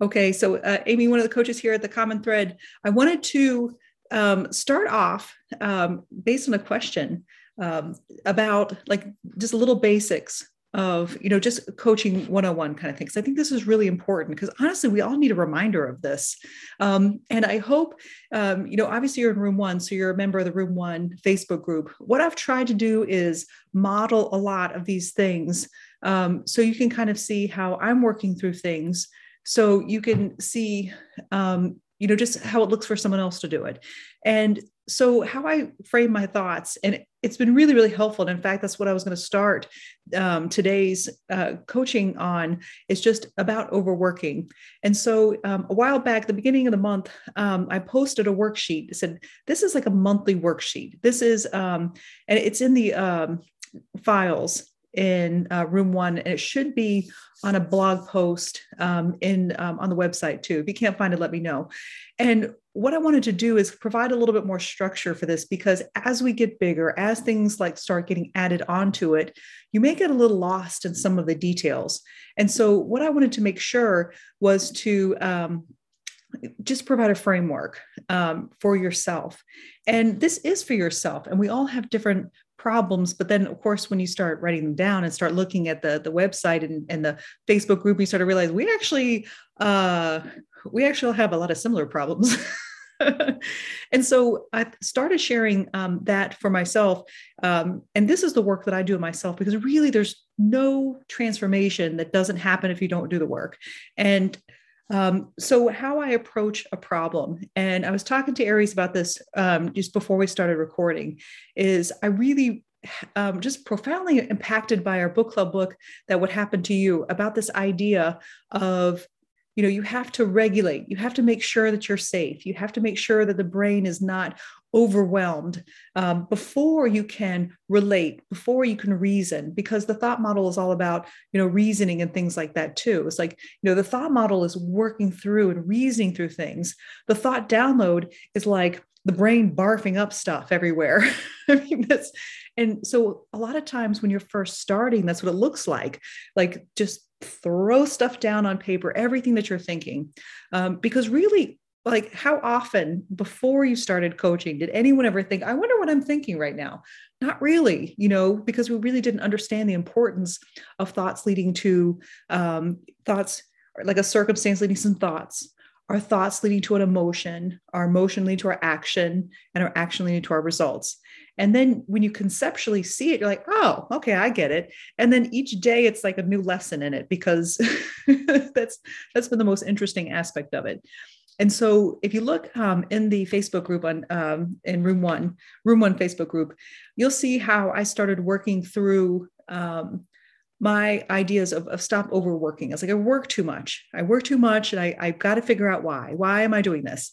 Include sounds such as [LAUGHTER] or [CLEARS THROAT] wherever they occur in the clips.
Okay, so uh, Amy, one of the coaches here at the Common Thread, I wanted to um, start off um, based on a question um, about like just a little basics of you know just coaching 101 kind of things. I think this is really important because honestly we all need a reminder of this. Um, and i hope um, you know obviously you're in room one so you're a member of the room one facebook group. What i've tried to do is model a lot of these things um, so you can kind of see how i'm working through things so you can see um, you know just how it looks for someone else to do it. And so how i frame my thoughts and it's been really really helpful. And in fact that's what i was going to start um, today's uh, coaching on is just about overworking. And so um, a while back the beginning of the month um, i posted a worksheet it said this is like a monthly worksheet. This is um, and it's in the um, files in uh, room one and it should be on a blog post um, in um, on the website too if you can't find it let me know and what i wanted to do is provide a little bit more structure for this because as we get bigger as things like start getting added onto it you may get a little lost in some of the details and so what i wanted to make sure was to um, just provide a framework um, for yourself. And this is for yourself. And we all have different problems but then of course when you start writing them down and start looking at the the website and, and the facebook group you start to realize we actually uh we actually have a lot of similar problems [LAUGHS] and so I started sharing um, that for myself. Um, and this is the work that I do myself because really there's no transformation that doesn't happen if you don't do the work. And um, so, how I approach a problem, and I was talking to Aries about this um, just before we started recording, is I really um, just profoundly impacted by our book club book that would happen to you about this idea of you know you have to regulate. You have to make sure that you're safe. You have to make sure that the brain is not overwhelmed um, before you can relate before you can reason because the thought model is all about you know reasoning and things like that too. It's like you know the thought model is working through and reasoning through things. The thought download is like the brain barfing up stuff everywhere. [LAUGHS] I mean that's and so a lot of times when you're first starting that's what it looks like. Like just throw stuff down on paper everything that you're thinking. Um, because really like how often before you started coaching did anyone ever think i wonder what i'm thinking right now? Not really you know because we really didn't understand the importance of thoughts leading to um, thoughts like a circumstance leading some thoughts our thoughts leading to an emotion our emotion leading to our action and our action leading to our results and then when you conceptually see it you're like oh okay i get it and then each day it's like a new lesson in it because [LAUGHS] that's that's been the most interesting aspect of it and so if you look um, in the Facebook group on um, in room one, room one Facebook group, you'll see how I started working through um, my ideas of, of stop overworking. It's like I work too much. I work too much and I, I've got to figure out why. Why am I doing this?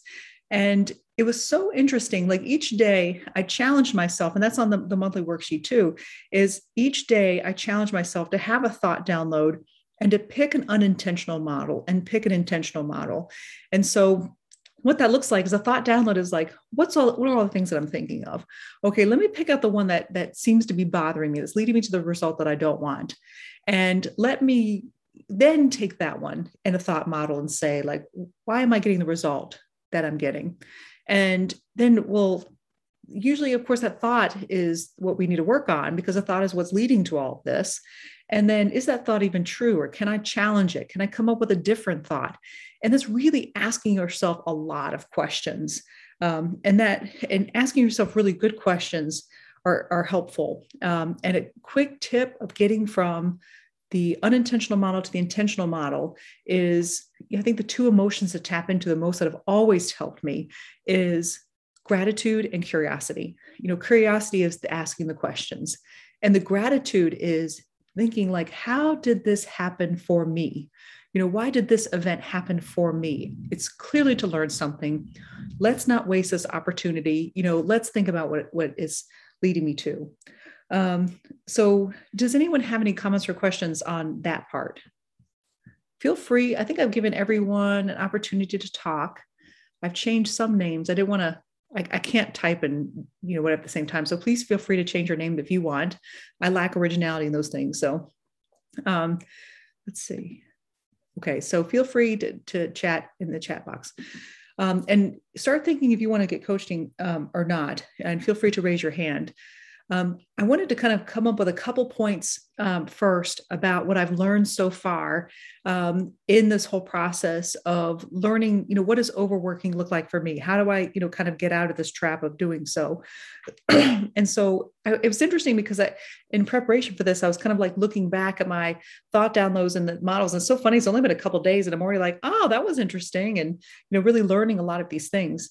And it was so interesting. Like each day I challenged myself, and that's on the, the monthly worksheet too, is each day I challenge myself to have a thought download and to pick an unintentional model and pick an intentional model. And so what that looks like is a thought download is like, what's all what are all the things that I'm thinking of? Okay, let me pick out the one that that seems to be bothering me, that's leading me to the result that I don't want. And let me then take that one in a thought model and say, like, why am I getting the result that I'm getting? And then we'll usually, of course, that thought is what we need to work on because a thought is what's leading to all of this. And then is that thought even true? Or can I challenge it? Can I come up with a different thought? And that's really asking yourself a lot of questions. Um, and that and asking yourself really good questions are, are helpful. Um, and a quick tip of getting from the unintentional model to the intentional model is I think the two emotions that tap into the most that have always helped me is gratitude and curiosity. You know, curiosity is the asking the questions, and the gratitude is thinking like how did this happen for me? You know why did this event happen for me? It's clearly to learn something. Let's not waste this opportunity. You know let's think about what what is leading me to um, so does anyone have any comments or questions on that part feel free i think i've given everyone an opportunity to talk i've changed some names i didn't want to I, I can't type and you know what at the same time. So please feel free to change your name if you want. I lack originality in those things. So um, let's see. Okay, so feel free to, to chat in the chat box. Um, and start thinking if you want to get coaching um, or not, and feel free to raise your hand. Um, I wanted to kind of come up with a couple points um, first about what I've learned so far um, in this whole process of learning. You know, what does overworking look like for me? How do I, you know, kind of get out of this trap of doing so? [CLEARS THROAT] and so I, it was interesting because I, in preparation for this, I was kind of like looking back at my thought downloads and the models. And it's so funny; it's only been a couple days, and I'm already like, oh, that was interesting, and you know, really learning a lot of these things.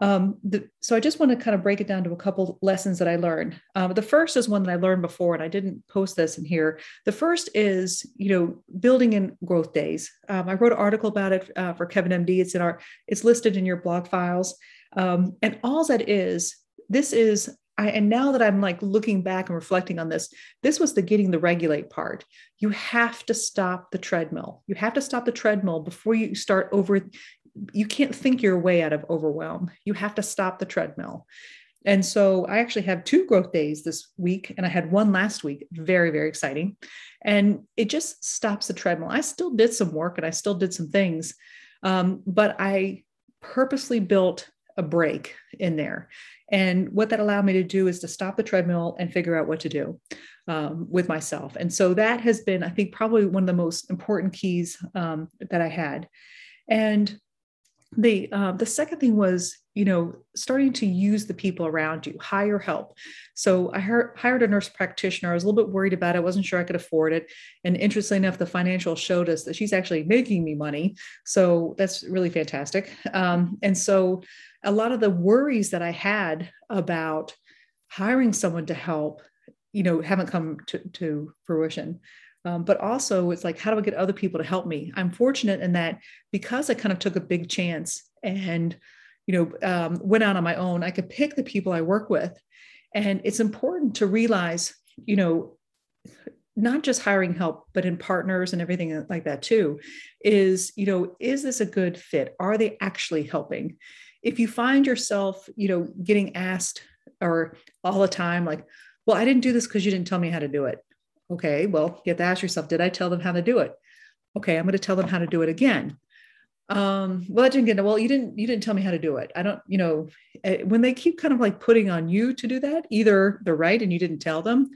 Um, the, so I just want to kind of break it down to a couple lessons that I learned. Um, the first is one that I learned before, and I didn't post this in here. The first is, you know, building in growth days. Um, I wrote an article about it uh, for Kevin MD. It's in our, it's listed in your blog files. Um, and all that is, this is I, and now that I'm like looking back and reflecting on this, this was the getting the regulate part. You have to stop the treadmill. You have to stop the treadmill before you start over you can't think your way out of overwhelm. You have to stop the treadmill. And so I actually have two growth days this week, and I had one last week. Very, very exciting. And it just stops the treadmill. I still did some work and I still did some things, um, but I purposely built a break in there. And what that allowed me to do is to stop the treadmill and figure out what to do um, with myself. And so that has been, I think, probably one of the most important keys um, that I had. And the uh, the second thing was you know starting to use the people around you hire help. So i heard, hired a nurse practitioner. I was a little bit worried about it. I wasn't sure i could afford it. And interestingly enough the financial showed us that she's actually making me money. So that's really fantastic. Um, and so a lot of the worries that i had about hiring someone to help you know haven't come to, to fruition um, but also, it's like, how do I get other people to help me? I'm fortunate in that because I kind of took a big chance and, you know, um, went out on my own, I could pick the people I work with. And it's important to realize, you know, not just hiring help, but in partners and everything like that too, is, you know, is this a good fit? Are they actually helping? If you find yourself, you know, getting asked or all the time, like, well, I didn't do this because you didn't tell me how to do it Okay, well, you have to ask yourself, did I tell them how to do it? Okay, I'm going to tell them how to do it again. Um, well, I didn't get well, you didn't you didn't tell me how to do it. I don't, you know, eh, when they keep kind of like putting on you to do that, either they're right and you didn't tell them,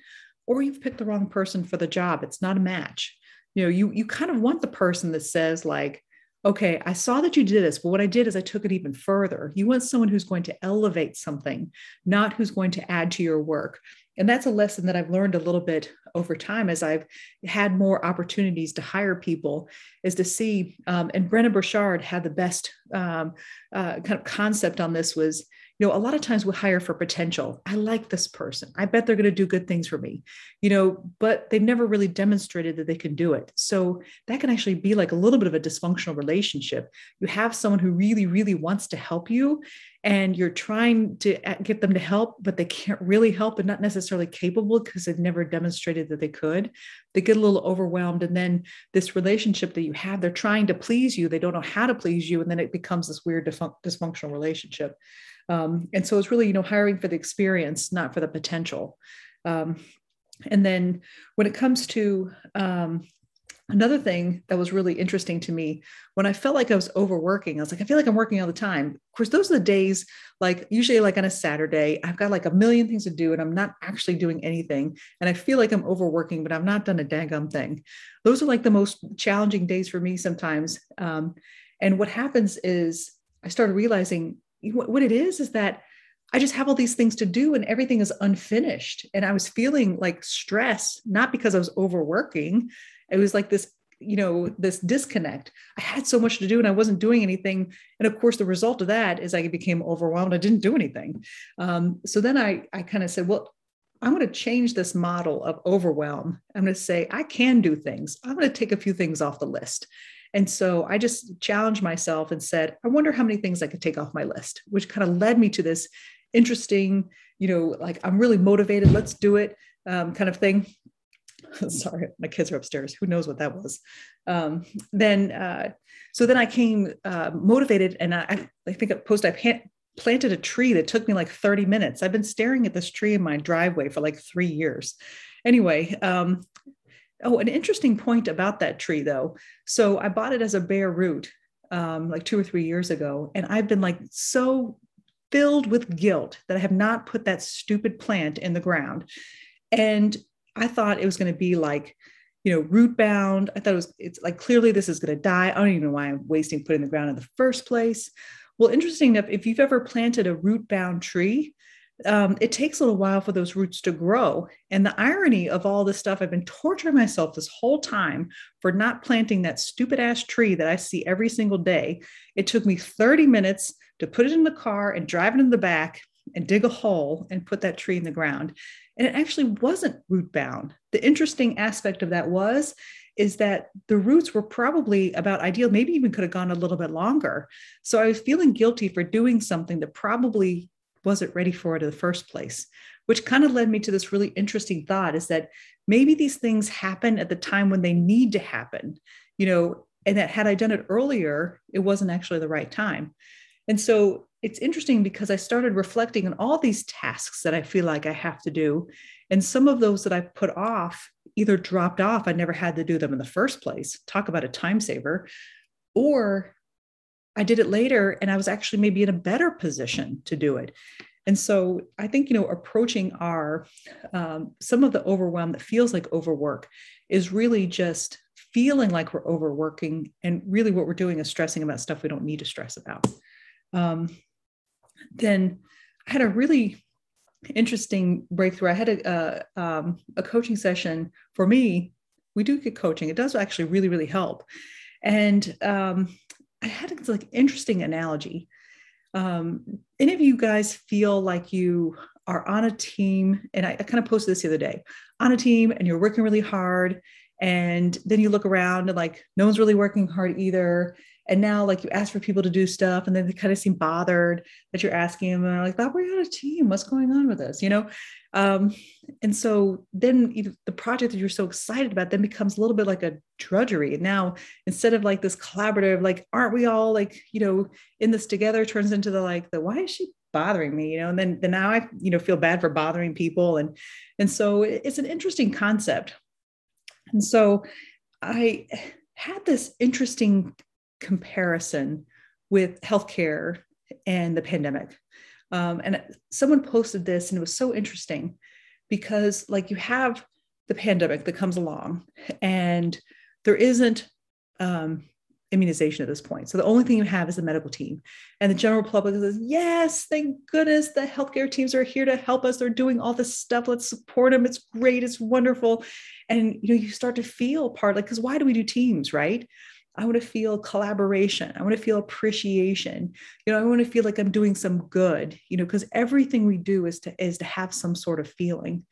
or you've picked the wrong person for the job. It's not a match. You know, you you kind of want the person that says, like, okay, I saw that you did this, but what I did is I took it even further. You want someone who's going to elevate something, not who's going to add to your work and that's a lesson that I've learned a little bit over time as I've had more opportunities to hire people, is to see. Um, and Brendon Burchard had the best um, uh, kind of concept on this was know a lot of times we hire for potential. I like this person. I bet they're going to do good things for me you know but they've never really demonstrated that they can do it. So that can actually be like a little bit of a dysfunctional relationship. You have someone who really really wants to help you and you're trying to get them to help but they can't really help and not necessarily capable because they've never demonstrated that they could. They get a little overwhelmed and then this relationship that you have they're trying to please you. They don't know how to please you and then it becomes this weird dysfunctional relationship um, and so it's really, you know, hiring for the experience, not for the potential. Um, and then when it comes to um, another thing that was really interesting to me, when I felt like I was overworking, I was like, I feel like I'm working all the time. Of course, those are the days, like usually like on a Saturday, I've got like a million things to do and I'm not actually doing anything. And I feel like I'm overworking, but I've not done a dang thing. Those are like the most challenging days for me sometimes. Um, and what happens is I started realizing what it is is that I just have all these things to do and everything is unfinished. And I was feeling like stress, not because I was overworking. It was like this, you know, this disconnect. I had so much to do and I wasn't doing anything. And of course, the result of that is I became overwhelmed. I didn't do anything. Um, so then I, I kind of said, well, I'm going to change this model of overwhelm. I'm going to say, I can do things. I'm going to take a few things off the list. And so I just challenged myself and said, I wonder how many things I could take off my list, which kind of led me to this interesting, you know, like I'm really motivated, let's do it um, kind of thing. [LAUGHS] Sorry, my kids are upstairs. Who knows what that was? Um, then, uh, so then I came uh, motivated, and I, I think a post I planted a tree that took me like 30 minutes. I've been staring at this tree in my driveway for like three years. Anyway, um, Oh, an interesting point about that tree, though. So I bought it as a bare root um, like two or three years ago, and I've been like so filled with guilt that I have not put that stupid plant in the ground. And I thought it was going to be like, you know, root bound. I thought it was, it's like clearly this is going to die. I don't even know why I'm wasting putting the ground in the first place. Well, interesting enough, if you've ever planted a root bound tree, um, it takes a little while for those roots to grow. And the irony of all this stuff, I've been torturing myself this whole time for not planting that stupid ass tree that I see every single day. It took me 30 minutes to put it in the car and drive it in the back and dig a hole and put that tree in the ground. And it actually wasn't root bound. The interesting aspect of that was is that the roots were probably about ideal, maybe even could have gone a little bit longer. So I was feeling guilty for doing something that probably wasn't ready for it in the first place, which kind of led me to this really interesting thought is that maybe these things happen at the time when they need to happen, you know, and that had I done it earlier, it wasn't actually the right time. And so it's interesting because I started reflecting on all these tasks that I feel like I have to do. And some of those that I put off either dropped off, I never had to do them in the first place. Talk about a time saver. Or I did it later and I was actually maybe in a better position to do it. And so I think, you know, approaching our, um, some of the overwhelm that feels like overwork is really just feeling like we're overworking. And really what we're doing is stressing about stuff we don't need to stress about um, then I had a really interesting breakthrough. I had a, a, um, a coaching session for me. We do get coaching. It does actually really, really help. And um, I had a like interesting analogy. Um, any of you guys feel like you are on a team, and I, I kind of posted this the other day, on a team and you're working really hard, and then you look around and like no one's really working hard either, and now, like you ask for people to do stuff, and then they kind of seem bothered that you're asking them. And they're like, "Thought we're on a team. What's going on with us?" You know. Um, and so then the project that you're so excited about then becomes a little bit like a drudgery. And now instead of like this collaborative, like, aren't we all like you know in this together? Turns into the like the why is she bothering me? You know. And then then now I you know feel bad for bothering people, and and so it's an interesting concept. And so I had this interesting comparison with healthcare and the pandemic. Um, and someone posted this, and it was so interesting because, like, you have the pandemic that comes along, and there isn't um, immunization at this point. So the only thing you have is the medical team. And the general public says, Yes, thank goodness the healthcare teams are here to help us. They're doing all this stuff. Let's support them. It's great. It's wonderful. And you know, you start to feel part like, because why do we do teams, right? I want to feel collaboration. I want to feel appreciation. You know, I want to feel like I'm doing some good, you know, because everything we do is to is to have some sort of feeling.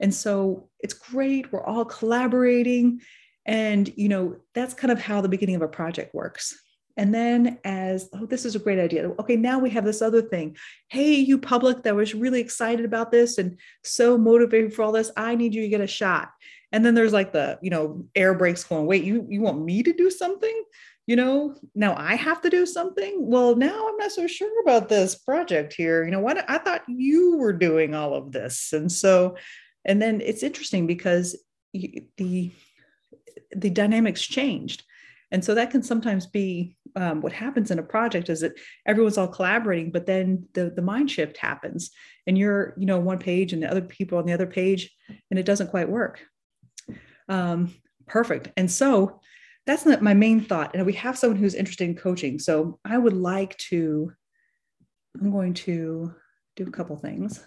And so it's great. We're all collaborating. And, you know, that's kind of how the beginning of a project works. And then, as oh, this is a great idea. Okay, now we have this other thing. Hey, you public that was really excited about this and so motivated for all this, I need you to get a shot and then there's like the you know air brakes going wait you you want me to do something? You know now i have to do something? Well now i'm not so sure about this project here. You know what i thought you were doing all of this. And so and then it's interesting because the the dynamics changed. And so that can sometimes be um, what happens in a project is that everyone's all collaborating but then the the mind shift happens and you're you know one page and the other people on the other page and it doesn't quite work um, perfect. And so that's not my main thought. And we have someone who's interested in coaching. So I would like to, I'm going to do a couple things.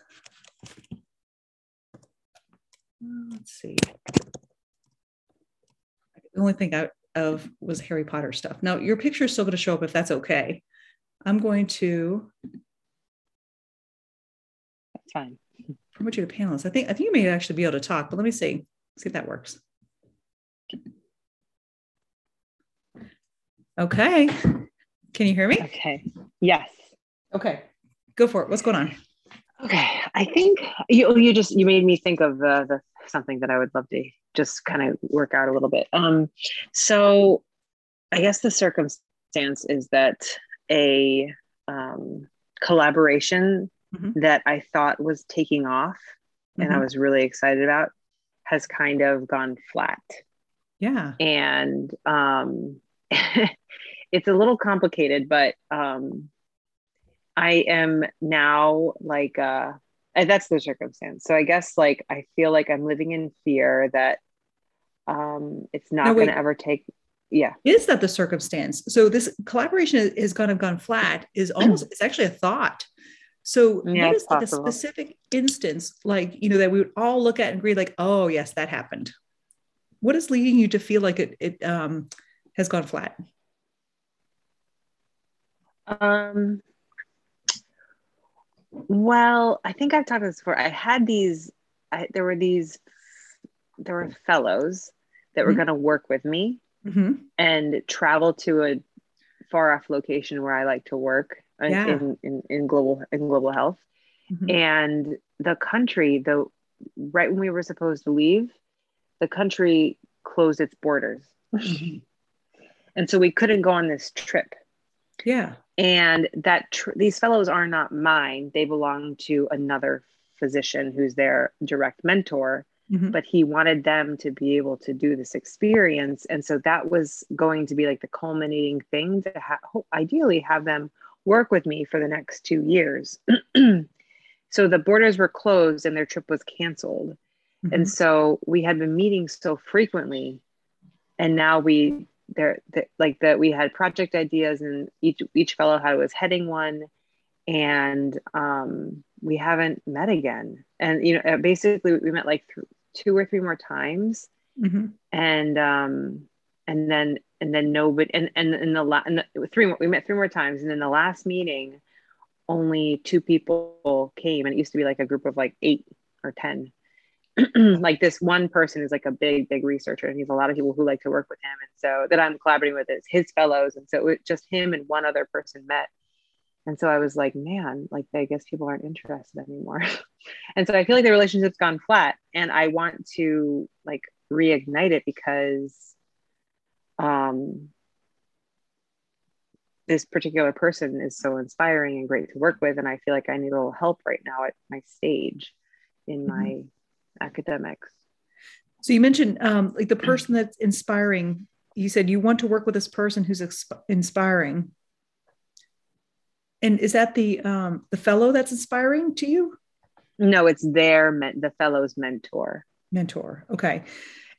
Let's see. The only thing I of was Harry Potter stuff. Now your picture is still going to show up if that's okay. I'm going to. That's fine. Promote you to panelists. I think I think you may actually be able to talk, but let me see. See if that works. Okay. Can you hear me? Okay. Yes. Okay. Go for it. What's going on? Okay. I think you you just you made me think of uh, the something that I would love to just kind of work out a little bit. Um, so I guess the circumstance is that a um, collaboration mm-hmm. that I thought was taking off mm-hmm. and I mm-hmm. was really excited about has kind of gone flat. Yeah. And um, [LAUGHS] it's a little complicated, but um, I am now like, uh, that's the circumstance. So I guess like I feel like I'm living in fear that um, it's not no, going to ever take. Yeah. Is that the circumstance? So this collaboration has kind of gone flat is almost, [CLEARS THROAT] it's actually a thought. So yeah, what is like a specific instance, like, you know, that we would all look at and agree like, oh yes, that happened. What is leading you to feel like it, it um, has gone flat? Um, well, I think I've talked about this before. I had these, I, there were these, there were fellows that mm-hmm. were going to work with me mm-hmm. and travel to a far off location where I like to work yeah. in, in, in global, in global health. Mm-hmm. And the country, the right when we were supposed to leave, the country closed its borders. Mm-hmm. and so we couldn't go on this trip. Yeah and that tr- these fellows are not mine they belong to another physician who's their direct mentor mm-hmm. but he wanted them to be able to do this experience and so that was going to be like the culminating thing to ha- ideally have them work with me for the next two years [CLEARS THROAT] so the borders were closed and their trip was canceled mm-hmm. and so we had been meeting so frequently and now we there like that we had project ideas and each each fellow had was heading one and um, we haven't met again and you know basically we met like th- two or three more times mm-hmm. and um and then and then nobody and and in the last three more we met three more times and in the last meeting only two people came and it used to be like a group of like eight or ten [CLEARS THROAT] like this one person is like a big big researcher and he's a lot of people who like to work with him and so that i'm collaborating with is his fellows and so it, just him and one other person met and so i was like man like i guess people aren't interested anymore [LAUGHS] and so i feel like the relationship's gone flat and i want to like reignite it because um this particular person is so inspiring and great to work with and i feel like i need a little help right now at my stage in mm-hmm. Academics. So you mentioned um, like the person that's inspiring. You said you want to work with this person who's exp- inspiring. And is that the um, the fellow that's inspiring to you? No, it's their men- the fellow's mentor. Mentor. Okay.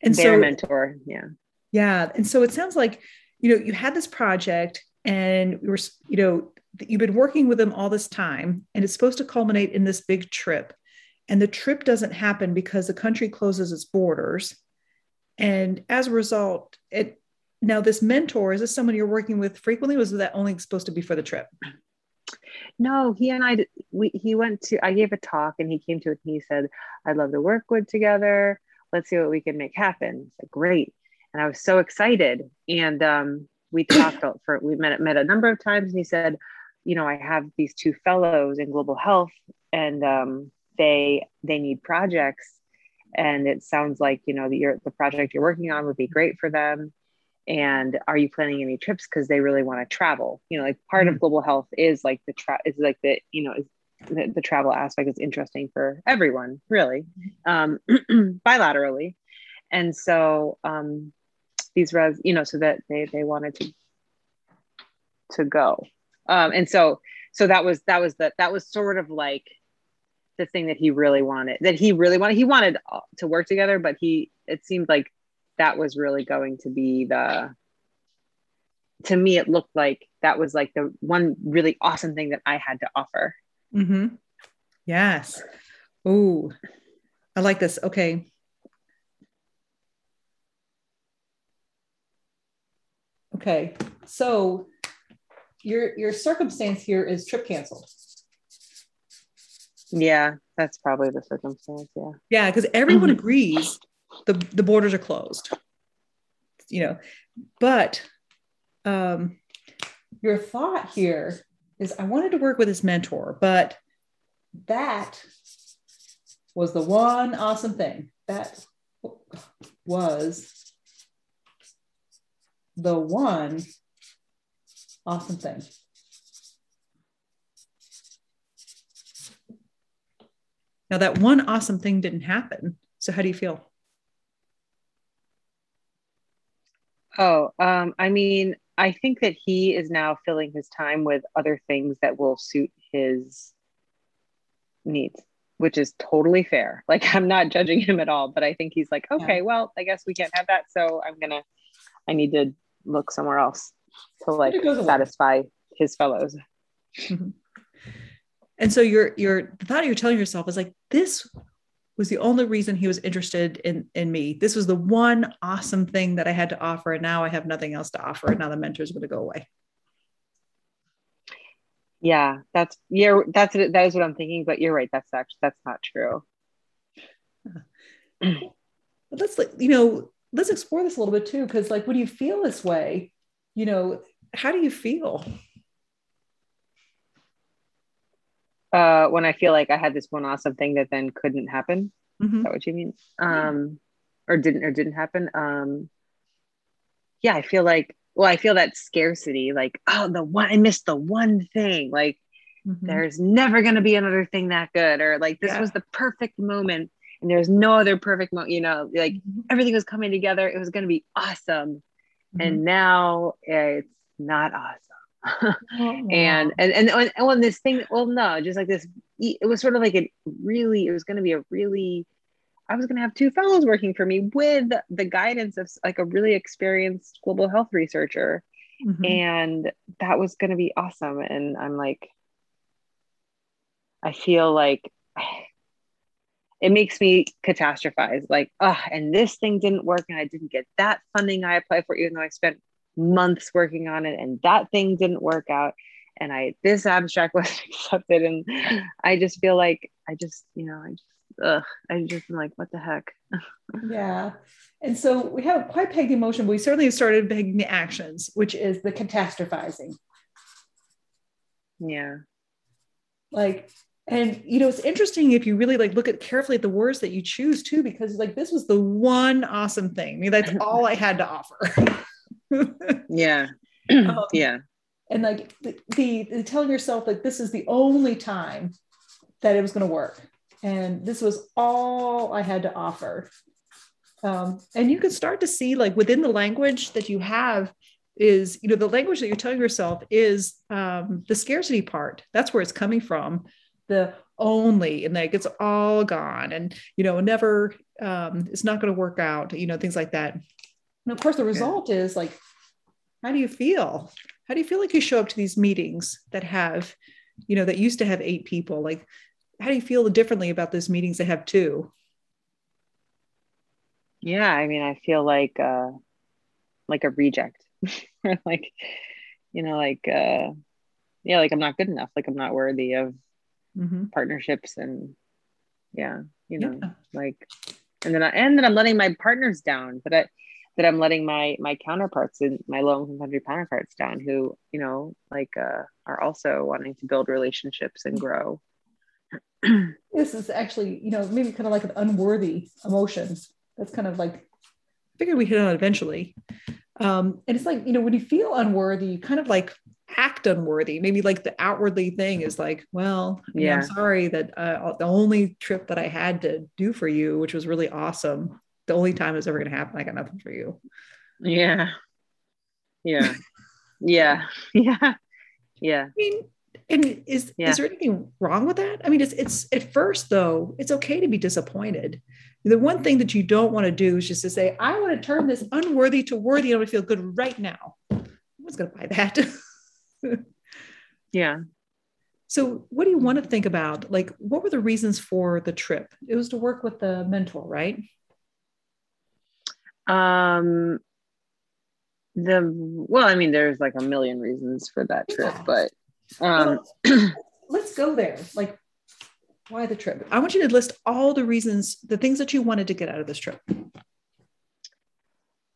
And their so, mentor. Yeah. Yeah. And so it sounds like, you know, you had this project and we were, you know, you've been working with them all this time and it's supposed to culminate in this big trip and the trip doesn't happen because the country closes its borders. And as a result it now this mentor is this someone you're working with frequently was that only supposed to be for the trip? No he and i we, he went to i gave a talk and he came to it and he said i'd love to work with together. Let's see what we can make happen. Said, great. And i was so excited. And um, we talked for we met met a number of times and he said you know i have these two fellows in global health and um, they they need projects. And it sounds like you know the, the project you're working on would be great for them. And are you planning any trips? Because they really want to travel. You know like part of global health is like the tra- is like the you know is the, the travel aspect is interesting for everyone really um, [CLEARS THROAT] bilaterally. And so um, these res you know so that they they wanted to to go. Um, and so so that was that was that that was sort of like the thing that he really wanted that he really wanted he wanted to work together but he it seemed like that was really going to be the to me it looked like that was like the one really awesome thing that i had to offer. Mm-hmm. yes. Oh i like this. Okay. Okay. So your your circumstance here is trip canceled yeah, that's probably the circumstance. Yeah. Yeah, because everyone mm-hmm. agrees the the borders are closed. You know, but um, your thought here is I wanted to work with his mentor, but that was the one awesome thing. That was the one awesome thing. Now, that one awesome thing didn't happen. So, how do you feel? Oh, um, I mean, I think that he is now filling his time with other things that will suit his needs, which is totally fair. [LAUGHS] Like, I'm not judging him at all, but I think he's like, okay, yeah. well, I guess we can't have that. So, I'm going to, I need to look somewhere else to like satisfy his fellows. Mm-hmm. And so your your the thought you're telling yourself is like this was the only reason he was interested in in me. This was the one awesome thing that I had to offer, and now I have nothing else to offer. And now the mentor is going to go away. Yeah, that's yeah, that's that is what I'm thinking. But you're right. That's actually that's not true. [CLEARS THROAT] But let's like, you know let's explore this a little bit too, because like when you feel this way, you know, how do you feel? Uh, when I feel like I had this one awesome thing that then couldn't happen. Mm-hmm. Is that what you mean? Um, or didn't or didn't happen? Um, yeah, I feel like well, I feel that scarcity, like oh, the one I missed the one thing, like mm-hmm. there's never gonna be another thing that good, or like this yeah. was the perfect moment, and there's no other perfect moment. You know, like mm-hmm. everything was coming together. It was gonna be awesome, and mm-hmm. now it's not awesome [LAUGHS] and, and and and when this thing well no just like this it was sort of like a really it was going to be a really i was going to have two fellows working for me with the guidance of like a really experienced global health researcher. Mm-hmm. and that was going to be awesome. And i'm like i feel like [SIGHS] it makes me catastrophize. Like oh and this thing didn't work and i didn't get that funding i applied for even though i spent months working on it and that thing didn't work out. And i this abstract [LAUGHS] wasn't accepted and i just feel like i just you know i just ugh, i just am like what the heck? [LAUGHS] Yeah. And so we haven't quite pegged emotion but we certainly have started pegging the actions which is the catastrophizing. Yeah. Like and you know it's interesting if you really like look at carefully at the words that you choose too because like this was the one awesome thing. I mean that's [LAUGHS] all i had to offer [LAUGHS] yeah. um, [CLEARS THROAT] yeah. And like the, the, the telling yourself that this is the only time that it was going to work. And this was all I had to offer. Um, and you can start to see like within the language that you have is you know the language that you're telling yourself is um, the scarcity part that's where it's coming from the only and like it's all gone and you know never um, it's not going to work out you know things like that and of course, the result yeah. is like, how do you feel? How do you feel like you show up to these meetings that have, you know, that used to have eight people? Like, how do you feel differently about those meetings that have two? Yeah, I mean, I feel like uh like a reject. [LAUGHS] like, you know, like uh yeah, like I'm not good enough. Like I'm not worthy of mm-hmm. partnerships and yeah, you know, yeah. like and then I, and then I'm letting my partners down. But I that I'm letting my my counterparts in my low income country counterparts down who you know like uh, are also wanting to build relationships and grow. this is actually you know maybe kind of like an unworthy emotions. That's kind of like I figured we hit on eventually. Um, and it's like you know when you feel unworthy, you kind of like act unworthy. Maybe like the outwardly thing is like, well, yeah, I'm sorry that uh, the only trip that I had to do for you, which was really awesome, the only time it's ever going to happen. I got nothing for you. Yeah. Yeah. [LAUGHS] yeah. Yeah. Yeah. I mean, and is yeah. is there anything wrong with that? I mean, it's it's at first though, it's okay to be disappointed. The one thing that you don't want to do is just to say, I want to turn this unworthy to worthy. I want to feel good right now. Who's going to buy that? [LAUGHS] yeah. So, what do you want to think about? Like, what were the reasons for the trip? It was to work with the mentor, right? Um, the well, I mean, there's like a million reasons for that trip, but um, well, [CLEARS THROAT] let's go there. Like, why the trip? I want you to list all the reasons, the things that you wanted to get out of this trip.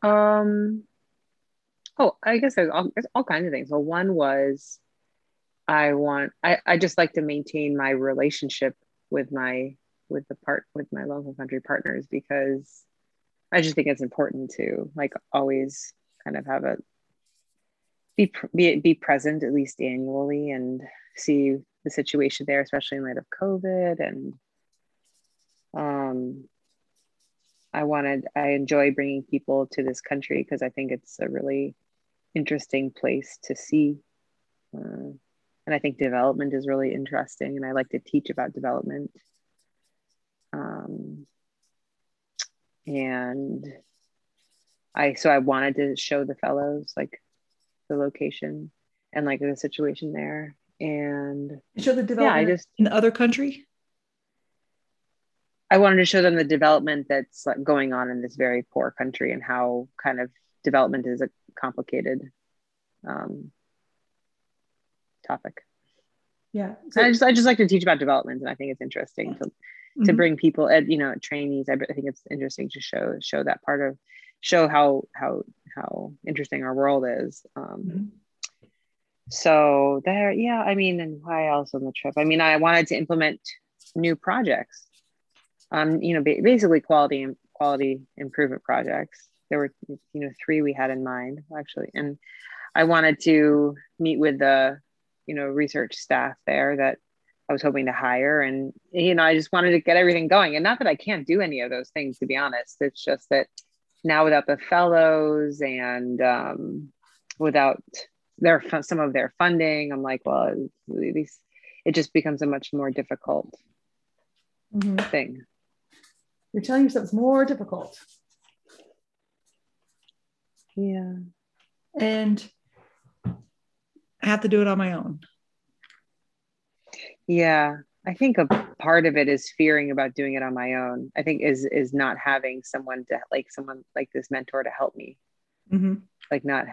Um. Oh, I guess there's all, there's all kinds of things. Well, one was I want I, I just like to maintain my relationship with my with the part with my local country partners because I just think it's important to like always kind of have a be be be present at least annually and see the situation there, especially in light of COVID and um I wanted, I enjoy bringing people to this country because I think it's a really interesting place to see. Uh, and I think development is really interesting, and I like to teach about development. Um, and I so I wanted to show the fellows like the location and like the situation there, and show the development yeah, I just in the other country. I wanted to show them the development that's like going on in this very poor country and how kind of development is a complicated um, topic. Yeah, so, I just I just like to teach about development, and I think it's interesting to mm-hmm. to bring people at you know trainees. I, I think it's interesting to show show that part of show how how how interesting our world is. Um, mm-hmm. So there, yeah. I mean, and why else on the trip? I mean, I wanted to implement new projects. Um, you know, basically quality and quality improvement projects. There were, you know, three we had in mind actually, and I wanted to meet with the, you know, research staff there that I was hoping to hire. And, you know, I just wanted to get everything going. And not that I can't do any of those things, to be honest. It's just that now without the fellows and um, without their some of their funding, I'm like, well, these it just becomes a much more difficult mm-hmm. thing. You're telling yourself it's more difficult. Yeah. And I have to do it on my own. Yeah. I think a part of it is fearing about doing it on my own. I think is is not having someone to like someone like this mentor to help me. Mm-hmm. Like not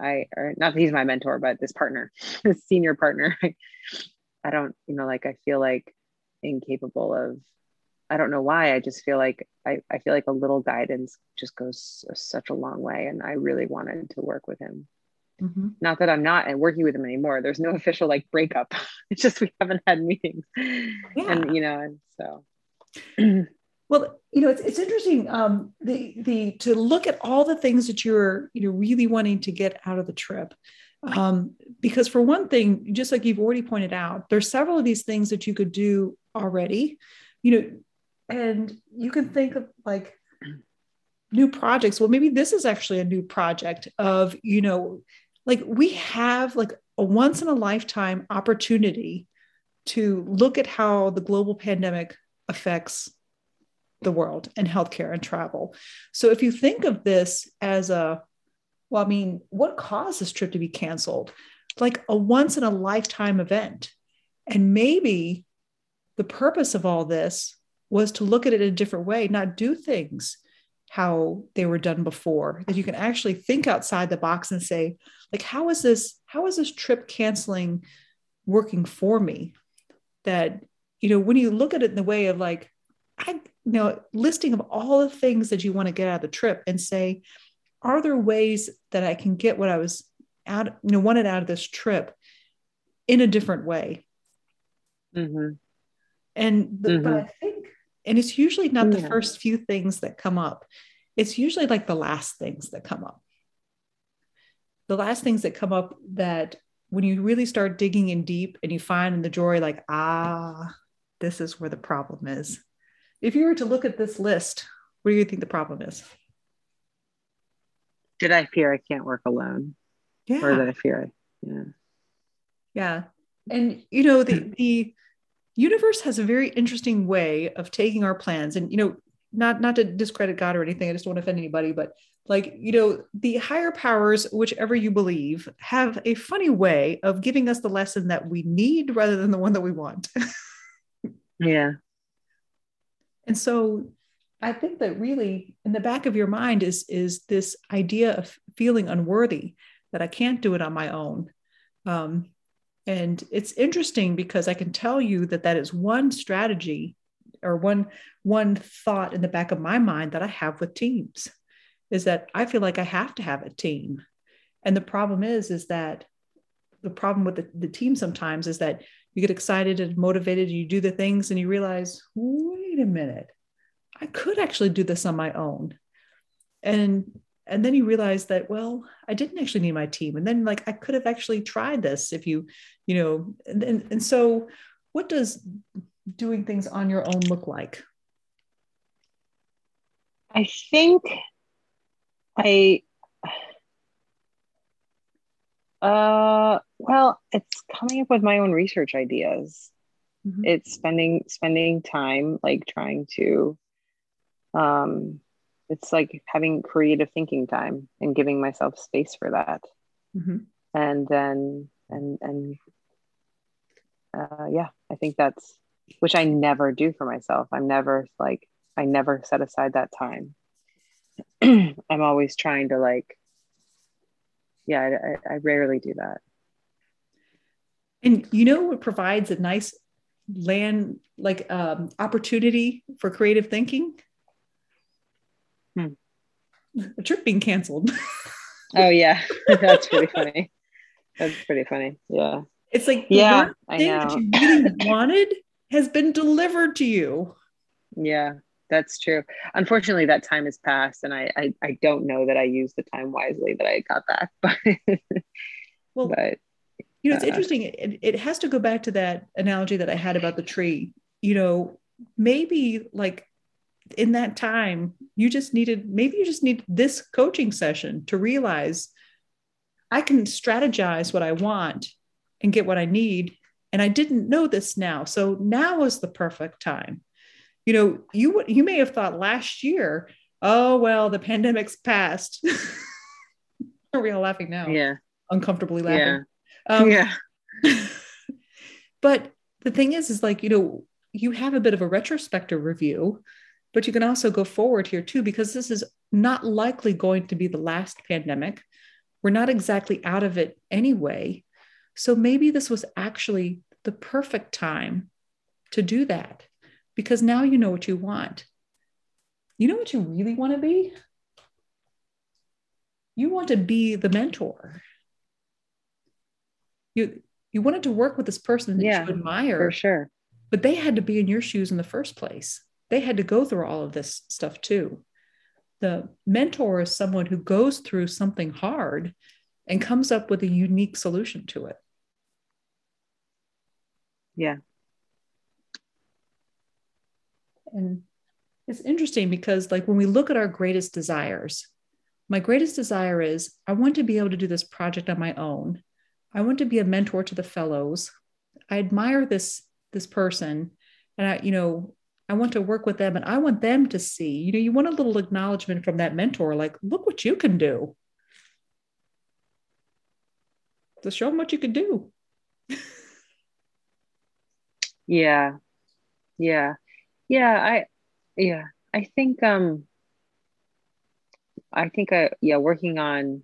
I or not that he's my mentor, but this partner, [LAUGHS] this senior partner. [LAUGHS] I don't, you know, like I feel like incapable of I don't know why. I just feel like I, I feel like a little guidance just goes such a long way. And I really wanted to work with him. Mm-hmm. Not that I'm not working with him anymore. There's no [LAUGHS] official like breakup. [LAUGHS] it's just we haven't had meetings. Yeah. And you know, and so [CLEARS THROAT] well, you know, it's, it's interesting. Um, the the to look at all the things that you're you know really wanting to get out of the trip. Um, because for one thing, just like you've already pointed out, there's several of these things that you could do already. You know, and you can think of like new projects. Well, maybe this is actually a new project of, you know, like we have like a once in a lifetime opportunity to look at how the global pandemic affects the world and healthcare and travel. So if you think of this as a, well, I mean, what caused this trip to be canceled? Like a once in a lifetime event. And maybe the purpose of all this was to look at it in a different way, not do things how they were done before that you can actually think outside the box and say like how is this how is this trip canceling working for me that you know when you look at it in the way of like i you know listing of all the things that you want to get out of the trip and say are there ways that i can get what i was out you know wanted out of this trip in a different way mm-hmm. and the, mm-hmm. but i think and it's usually not yeah. the first few things that come up, it's usually like the last things that come up. The last things that come up that when you really start digging in deep and you find in the drawer, like, ah, this is where the problem is. If you were to look at this list, what do you think the problem is? Did I fear I can't work alone? Yeah. Or did I fear I, yeah. Yeah. And you know, the the universe has a very interesting way of taking our plans. And you know not not to discredit god or anything i just don't want to offend anybody but like you know the higher powers whichever you believe have a funny way of giving us the lesson that we need rather than the one that we want. [LAUGHS] Yeah. And so i think that really in the back of your mind is is this idea of feeling unworthy that i can't do it on my own. Um, and it's interesting because I can tell you that that is one strategy or one one thought in the back of my mind that I have with teams is that I feel like I have to have a team. And the problem is is that the problem with the, the team sometimes is that you get excited and motivated, you do the things and you realize, wait a minute, I could actually do this on my own. And and then you realize that well i didn't actually need my team and then like i could have actually tried this if you you know and, and, and so what does doing things on your own look like I think I uh well, it's coming up with my own research ideas. Mm-hmm. It's spending spending time like trying to um it's like having creative thinking time and giving myself space for that. Mm-hmm. And then and and uh yeah, I think that's which I never do for myself. I'm never like I never set aside that time. [CLEARS THROAT] I'm always trying to like, yeah, I, I, rarely do that. And you know what provides a nice land like um, opportunity for creative thinking? A trip being canceled. [LAUGHS] oh yeah, [LAUGHS] that's pretty funny. That's pretty funny. Yeah. It's like yeah, I know. that you really wanted has been delivered to you. Yeah that's true. Unfortunately, that time has passed, and I, I, I don't know that I used the time wisely that I got back. [LAUGHS] But well, but you know, it's uh, interesting. It, it has to go back to that analogy that I had about the tree. You know, maybe like in that time, you just needed maybe you just need this coaching session to realize I can strategize what I want and get what I need. And I didn't know this now. So now is the perfect time you know you you may have thought last year oh well the pandemic's passed [LAUGHS] are we all laughing now yeah uncomfortably laughing yeah, um, yeah. [LAUGHS] but the thing is is like you know you have a bit of a retrospective review but you can also go forward here too because this is not likely going to be the last pandemic we're not exactly out of it anyway so maybe this was actually the perfect time to do that because now you know what you want. You know what you really want to be? You want to be the mentor. You you wanted to work with this person that yeah, you admire. For sure. But they had to be in your shoes in the first place. They had to go through all of this stuff too. The mentor is someone who goes through something hard and comes up with a unique solution to it. Yeah, and it's interesting because like when we look at our greatest desires my greatest desire is i want to be able to do this project on my own i want to be a mentor to the fellows i admire this this person and i you know i want to work with them and i want them to see you know you want a little acknowledgement from that mentor like look what you can do. To show them what you can do. [LAUGHS] Yeah. Yeah. Yeah i yeah i think um i think i yeah working on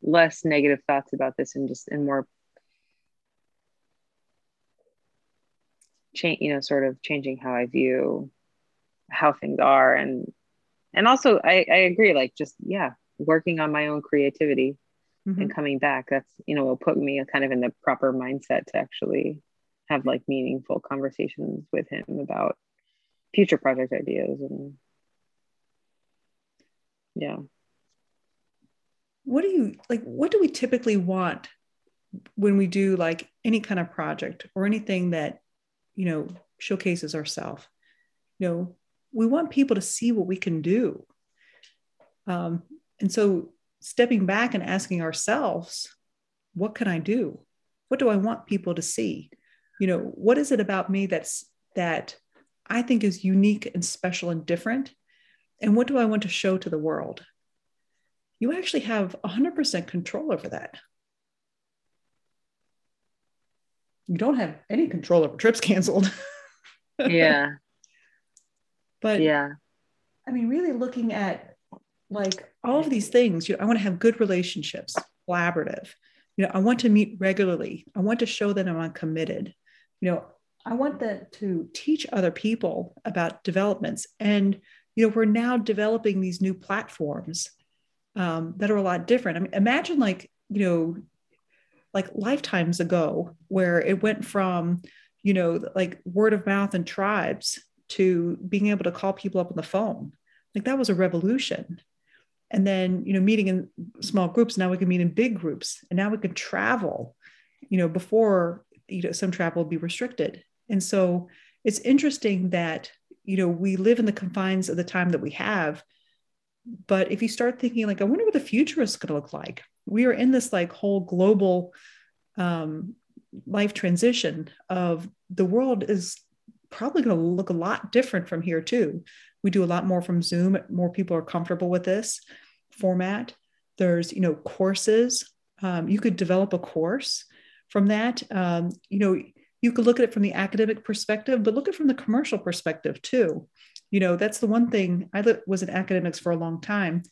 less negative thoughts about this and just and more change you know sort of changing how i view how things are and and also i i agree like just yeah working on my own creativity mm-hmm. and coming back that's you know will put me kind of in the proper mindset to actually have like meaningful conversations with him about future project ideas and yeah what do you like what do we typically want when we do like any kind of project or anything that you know showcases ourselves you know we want people to see what we can do um, and so stepping back and asking ourselves what can i do what do i want people to see you know what is it about me that's that I think is unique and special and different? And what do I want to show to the world? You actually have 100% control over that. You don't have any control over trips [LAUGHS] canceled. yeah. [LAUGHS] But yeah. I mean, really looking at like all of these things, you know, I want to have good relationships, collaborative. You know, I want to meet regularly. I want to show that I'm committed. You know, I want that to teach other people about developments. And, you know, we're now developing these new platforms um, that are a lot different. I mean, imagine like, you know, like lifetimes ago, where it went from, you know, like word of mouth and tribes to being able to call people up on the phone. Like that was a revolution. And then, you know, meeting in small groups, now we can meet in big groups. And now we can travel. You know, before, you know, some travel would be restricted. And so it's interesting that, you know, we live in the confines of the time that we have, but if you start thinking like, I wonder what the future is going to look like. We are in this like whole global um, life transition of the world is probably going to look a lot different from here too. We do a lot more from Zoom. More people are comfortable with this format. There's, you know, courses. Um, you could develop a course from that. Um, you know, you could look at it from the academic perspective, but look at it from the commercial perspective too. You know, that's the one thing I was in academics for a long time.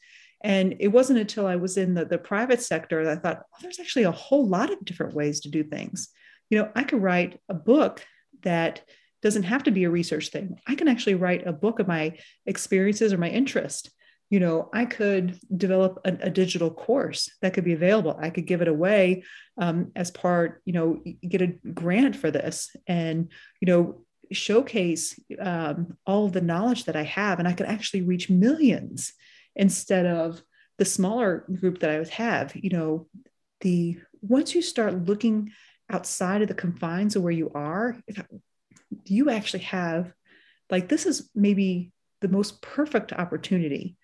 And it wasn't until I was in the, the private sector that I thought, oh, there's actually a whole lot of different ways to do things. You know, I could write a book that doesn't have to be a research thing. I can actually write a book of my experiences or my interest. You know, I could develop a, a digital course that could be available. I could give it away um, as part, you know, get a grant for this and, you know, showcase um, all the knowledge that I have. And I could actually reach millions instead of the smaller group that I would have. You know, the once you start looking outside of the confines of where you are, you actually have like this is maybe the most perfect opportunity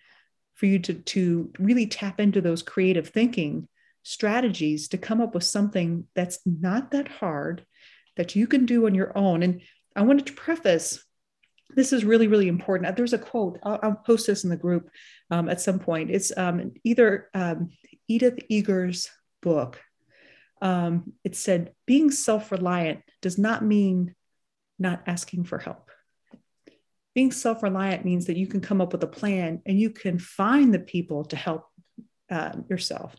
for you to to really tap into those creative thinking strategies to come up with something that's not that hard that you can do on your own and i wanted to preface this is really really important there's a quote i'll, I'll post this in the group um, at some point it's um, either um, edith eger's book um, it said being self-reliant does not mean not asking for help. Being self reliant means that you can come up with a plan and you can find the people to help uh, yourself.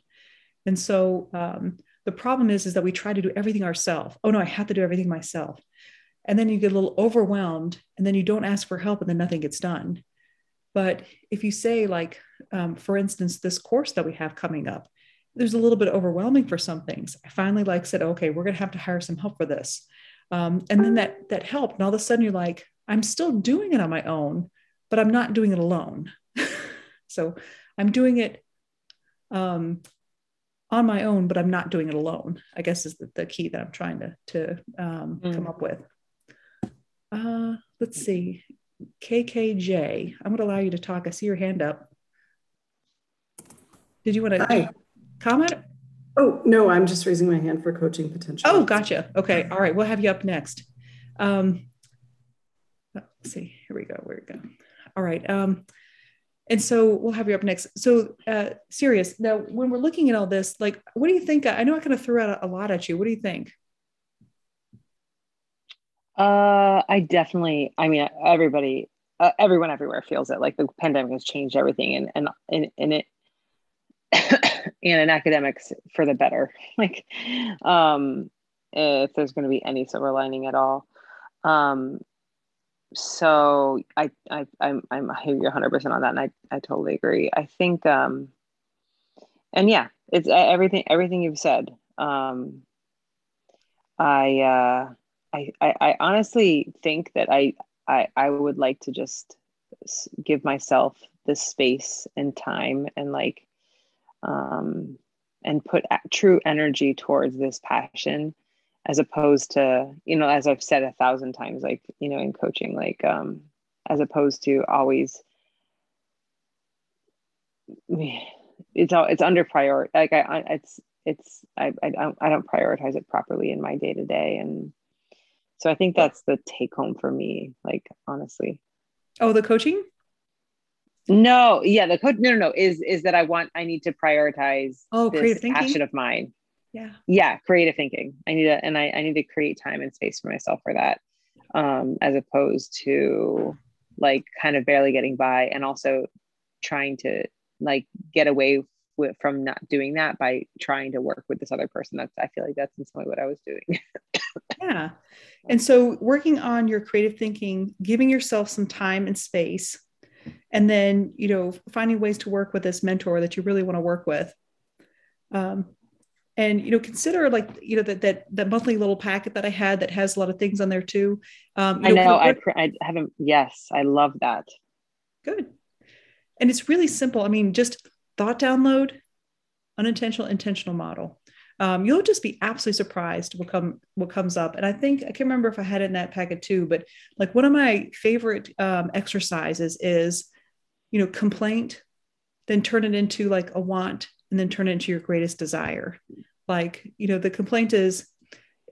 And so um, the problem is, is that we try to do everything ourselves. Oh no, I have to do everything myself. And then you get a little overwhelmed and then you don't ask for help and then nothing gets done. But if you say, like, um, for instance, this course that we have coming up, there's a little bit overwhelming for some things. I finally like said, okay, we're going to have to hire some help for this. Um, and then that that helped. And all of a sudden you're like, I'm still doing it on my own, but I'm not doing it alone. [LAUGHS] so I'm doing it um, on my own, but I'm not doing it alone. I guess is the, the key that I'm trying to to um, mm. come up with. Uh, let's see, KKJ. I'm going to allow you to talk. I see your hand up. Did you want to comment? Oh, no, I'm just raising my hand for coaching potential. Oh, gotcha. Okay. All right. We'll have you up next. Um, let's see. Here we go. Where we go. All right. Um, and so we'll have you up next. So, uh, serious. Now, when we're looking at all this, like, what do you think? I know I kind of threw out a lot at you. What do you think? Uh, I definitely. I mean, everybody, uh, everyone, everywhere feels it. Like the pandemic has changed everything, and and and, and it [COUGHS] and in academics for the better [LAUGHS] like um if there's going to be any silver lining at all um so I, I i'm i'm I hear you 100% on that and i i totally agree i think um and yeah it's everything everything you've said um i uh I, I, honestly think that I, I I would like to just give myself the space and time and like um, and put true energy towards this passion as opposed to you know as i've said a thousand times like you know in coaching like um as opposed to always it's all it's under priority like i it's it's I, I don't i don't prioritize it properly in my day to day and so i think that's the take home for me like honestly oh the coaching no, yeah, the coach. No, no, no. Is is that I want? I need to prioritize. Oh, creative thinking. Passion of mine. Yeah. Yeah, creative thinking. I need to, and I, I need to create time and space for myself for that, um, as opposed to like kind of barely getting by, and also trying to like get away with, from not doing that by trying to work with this other person. That's I feel like that's in some way what I was doing. [LAUGHS] yeah, and so working on your creative thinking, giving yourself some time and space and then you know finding ways to work with this mentor that you really want to work with. Um, and you know consider like you know that that that monthly little packet that i had that has a lot of things on there too. Um, i know, know I, I haven't yes i love that. Good. And it's really simple. I mean just thought download unintentional intentional model um, you'll just be absolutely surprised what come what comes up. And I think I can't remember if I had it in that packet too, but like one of my favorite um, exercises is, you know, complaint, then turn it into like a want and then turn it into your greatest desire. Like, you know, the complaint is,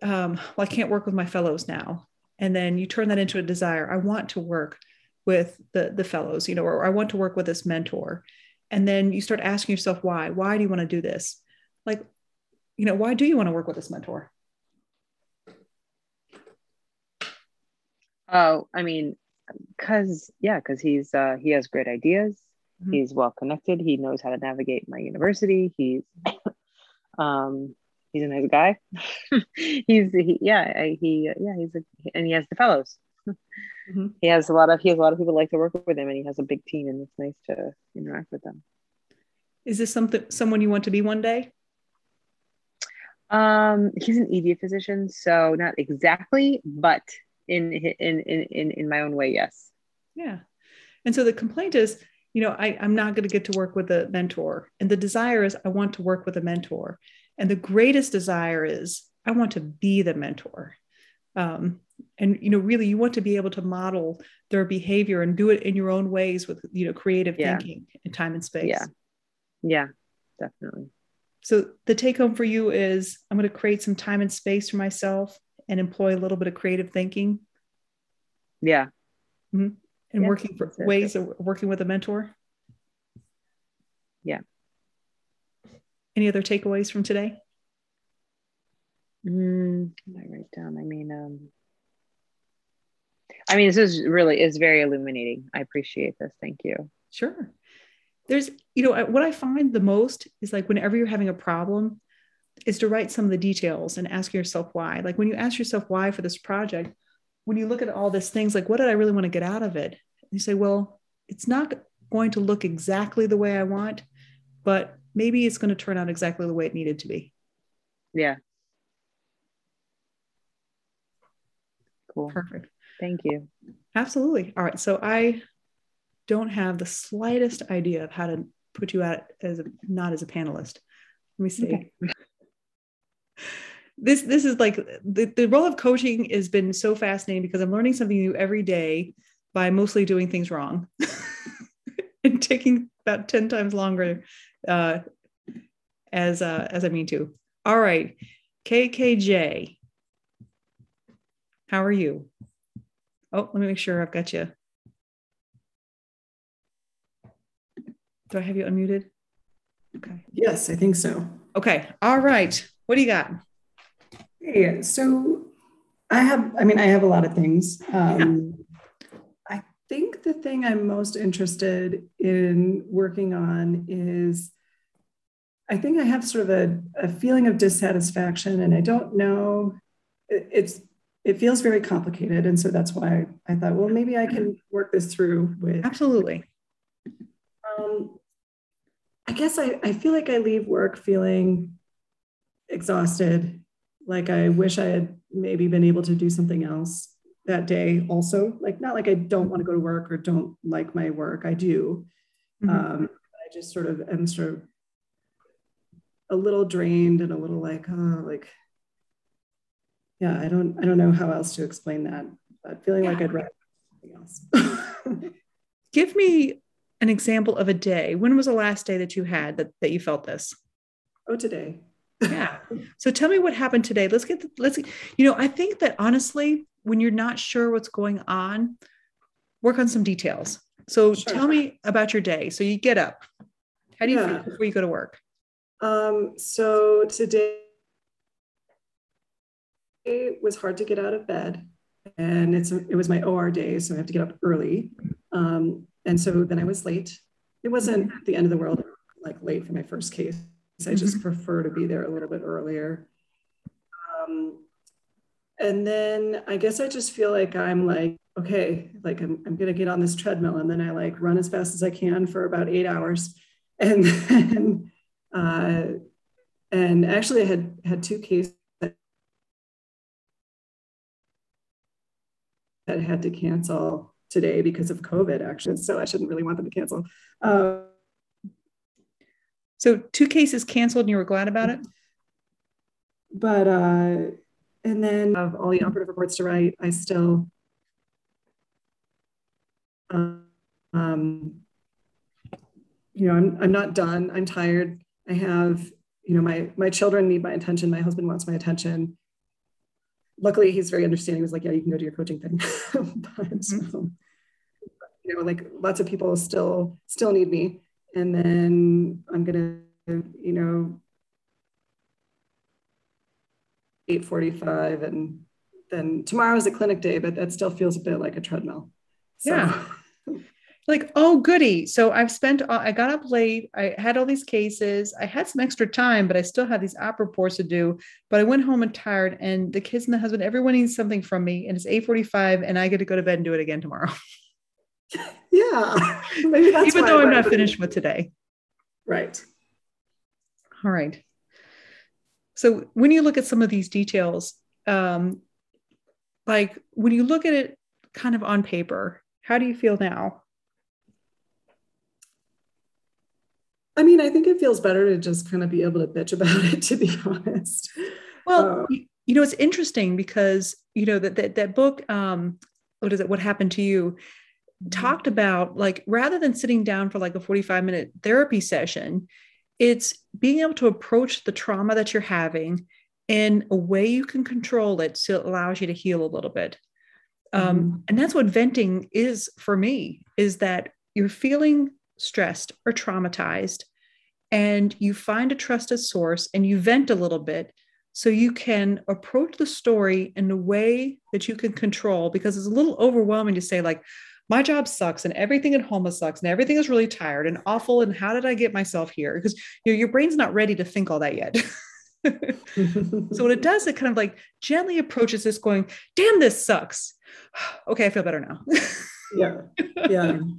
um, well, I can't work with my fellows now. And then you turn that into a desire. I want to work with the, the fellows, you know, or I want to work with this mentor. And then you start asking yourself, why? Why do you want to do this? Like, you know, why do you want to work with this mentor? Oh, I mean, because yeah, because he's uh, he has great ideas. Mm-hmm. He's well connected. He knows how to navigate my university. He's [COUGHS] um, he's a nice guy. [LAUGHS] he's he, yeah he yeah he's a, and he has the fellows. [LAUGHS] Mm-hmm. He has a lot of he has a lot of people like to work with him, and he has a big team, and it's nice to interact with them. Is this something someone you want to be one day? Um, he's an ED physician, so not exactly, but in in in in, in my own way, yes. Yeah, and so the complaint is, you know, I, I'm not going to get to work with a mentor, and the desire is I want to work with a mentor, and the greatest desire is I want to be the mentor. Um, and you know really you want to be able to model their behavior and do it in your own ways with you know creative yeah. thinking and time and space yeah yeah definitely so the take home for you is I'm going to create some time and space for myself and employ a little bit of creative thinking. Yeah. Mm-hmm. And yeah, working for ways of working with a mentor. Yeah. Any other takeaways from today? Mm, I write down. I mean, um, I mean, this is really is very illuminating. I appreciate this. Thank you. Sure. There's you know what i find the most is like whenever you're having a problem is to write some of the details and ask yourself why. Like when you ask yourself why for this project when you look at all these things like what did i really want to get out of it? You say well it's not going to look exactly the way i want but maybe it's going to turn out exactly the way it needed to be. Yeah. Cool. Perfect thank you absolutely all right so i don't have the slightest idea of how to put you out as a not as a panelist. Let me see. Okay. [LAUGHS] This this is like the, the role of coaching has been so fascinating because I'm learning something new every day by mostly doing things wrong [LAUGHS] and taking about 10 times longer uh, as uh, as I mean to. All right. KKJ. How are you? Oh, let me make sure I've got you. Do I have you unmuted? Okay. Yes, I think so. Okay. All right. What do you got? Hey, so I have, I mean, I have a lot of things. Um, yeah. I think the thing I'm most interested in working on is I think I have sort of a, a feeling of dissatisfaction, and I don't know, it's, it feels very complicated. And so that's why I thought, well, maybe I can work this through with. Absolutely. Um, I guess I, I feel like I leave work feeling exhausted. Like I wish I had maybe been able to do something else that day also. Like not like I don't want to go to work or don't like my work. I do. Mm-hmm. Um, I just sort of am sort of a little drained and a little like, oh, like, yeah, I don't, I don't know how else to explain that, but feeling yeah. like I'd rather something else. [LAUGHS] Give me an example of a day. When was the last day that you had that, that you felt this? Oh, today. yeah. So tell me what happened today. Let's get, the, let's, you know, I think that honestly, when you're not sure what's going on, work on some details. So sure. tell me about your day. So you get up. How do you yeah. feel before you go to work? Um, so today it was hard to get out of bed and it's it was my OR day, so I have to get up early. Um, and so then I was late. It wasn't the end of the world, like late for my first case. I just mm-hmm. prefer to be there a little bit earlier. Um, and then I guess I just feel like I'm like, okay, like I'm, I'm gonna get on this treadmill, and then I like run as fast as I can for about eight hours, and [LAUGHS] then uh, and actually I had had two cases that had to cancel today because of COVID, actually. So I shouldn't really want them to cancel. Uh, so two cases canceled and you were glad about it? But, uh, and then of all the operative reports to write, I still, um, you know, I'm, I'm not done. I'm tired. I have, you know, my, my children need my attention. My husband wants my attention. Luckily, he's very understanding. He was like, yeah, you can go do your coaching thing. [LAUGHS] but, mm-hmm. um, you know, like lots of people still, still need me. And then I'm going to, you know, 8.45 and then tomorrow is a clinic day, but that still feels a bit like a treadmill. So. Yeah. Like, oh, goody. So I've spent, I got up late. I had all these cases. I had some extra time, but I still had these op reports to do. But I went home and tired, and the kids and the husband, everyone needs something from me. And it's 8:45, and I get to go to bed and do it again tomorrow. [LAUGHS] yeah. [LAUGHS] maybe Even though I'm not finished with today. Right. All right. So when you look at some of these details, um, like when you look at it kind of on paper, how do you feel now? I mean, I think it feels better to just kind of be able to bitch about it, [LAUGHS] to be honest. Well, uh, you know, it's interesting because, you know, that, that, that book, um, what is it? What happened to you? Mm-hmm. Talked about like rather than sitting down for like a 45 minute therapy session, it's being able to approach the trauma that you're having in a way you can control it so it allows you to heal a little bit um, mm-hmm. and that's what venting is for me is that you're feeling stressed or traumatized and you find a trusted source and you vent a little bit so you can approach the story in a way that you can control because it's a little overwhelming to say like my job sucks and everything at home sucks and everything is really tired and awful and how did i get myself here? Because you know, your brain's not ready to think all that yet. [LAUGHS] So what it does it kind of like gently approaches this going damn this sucks. [SIGHS] Okay i feel better now. Yeah. Yeah. [LAUGHS]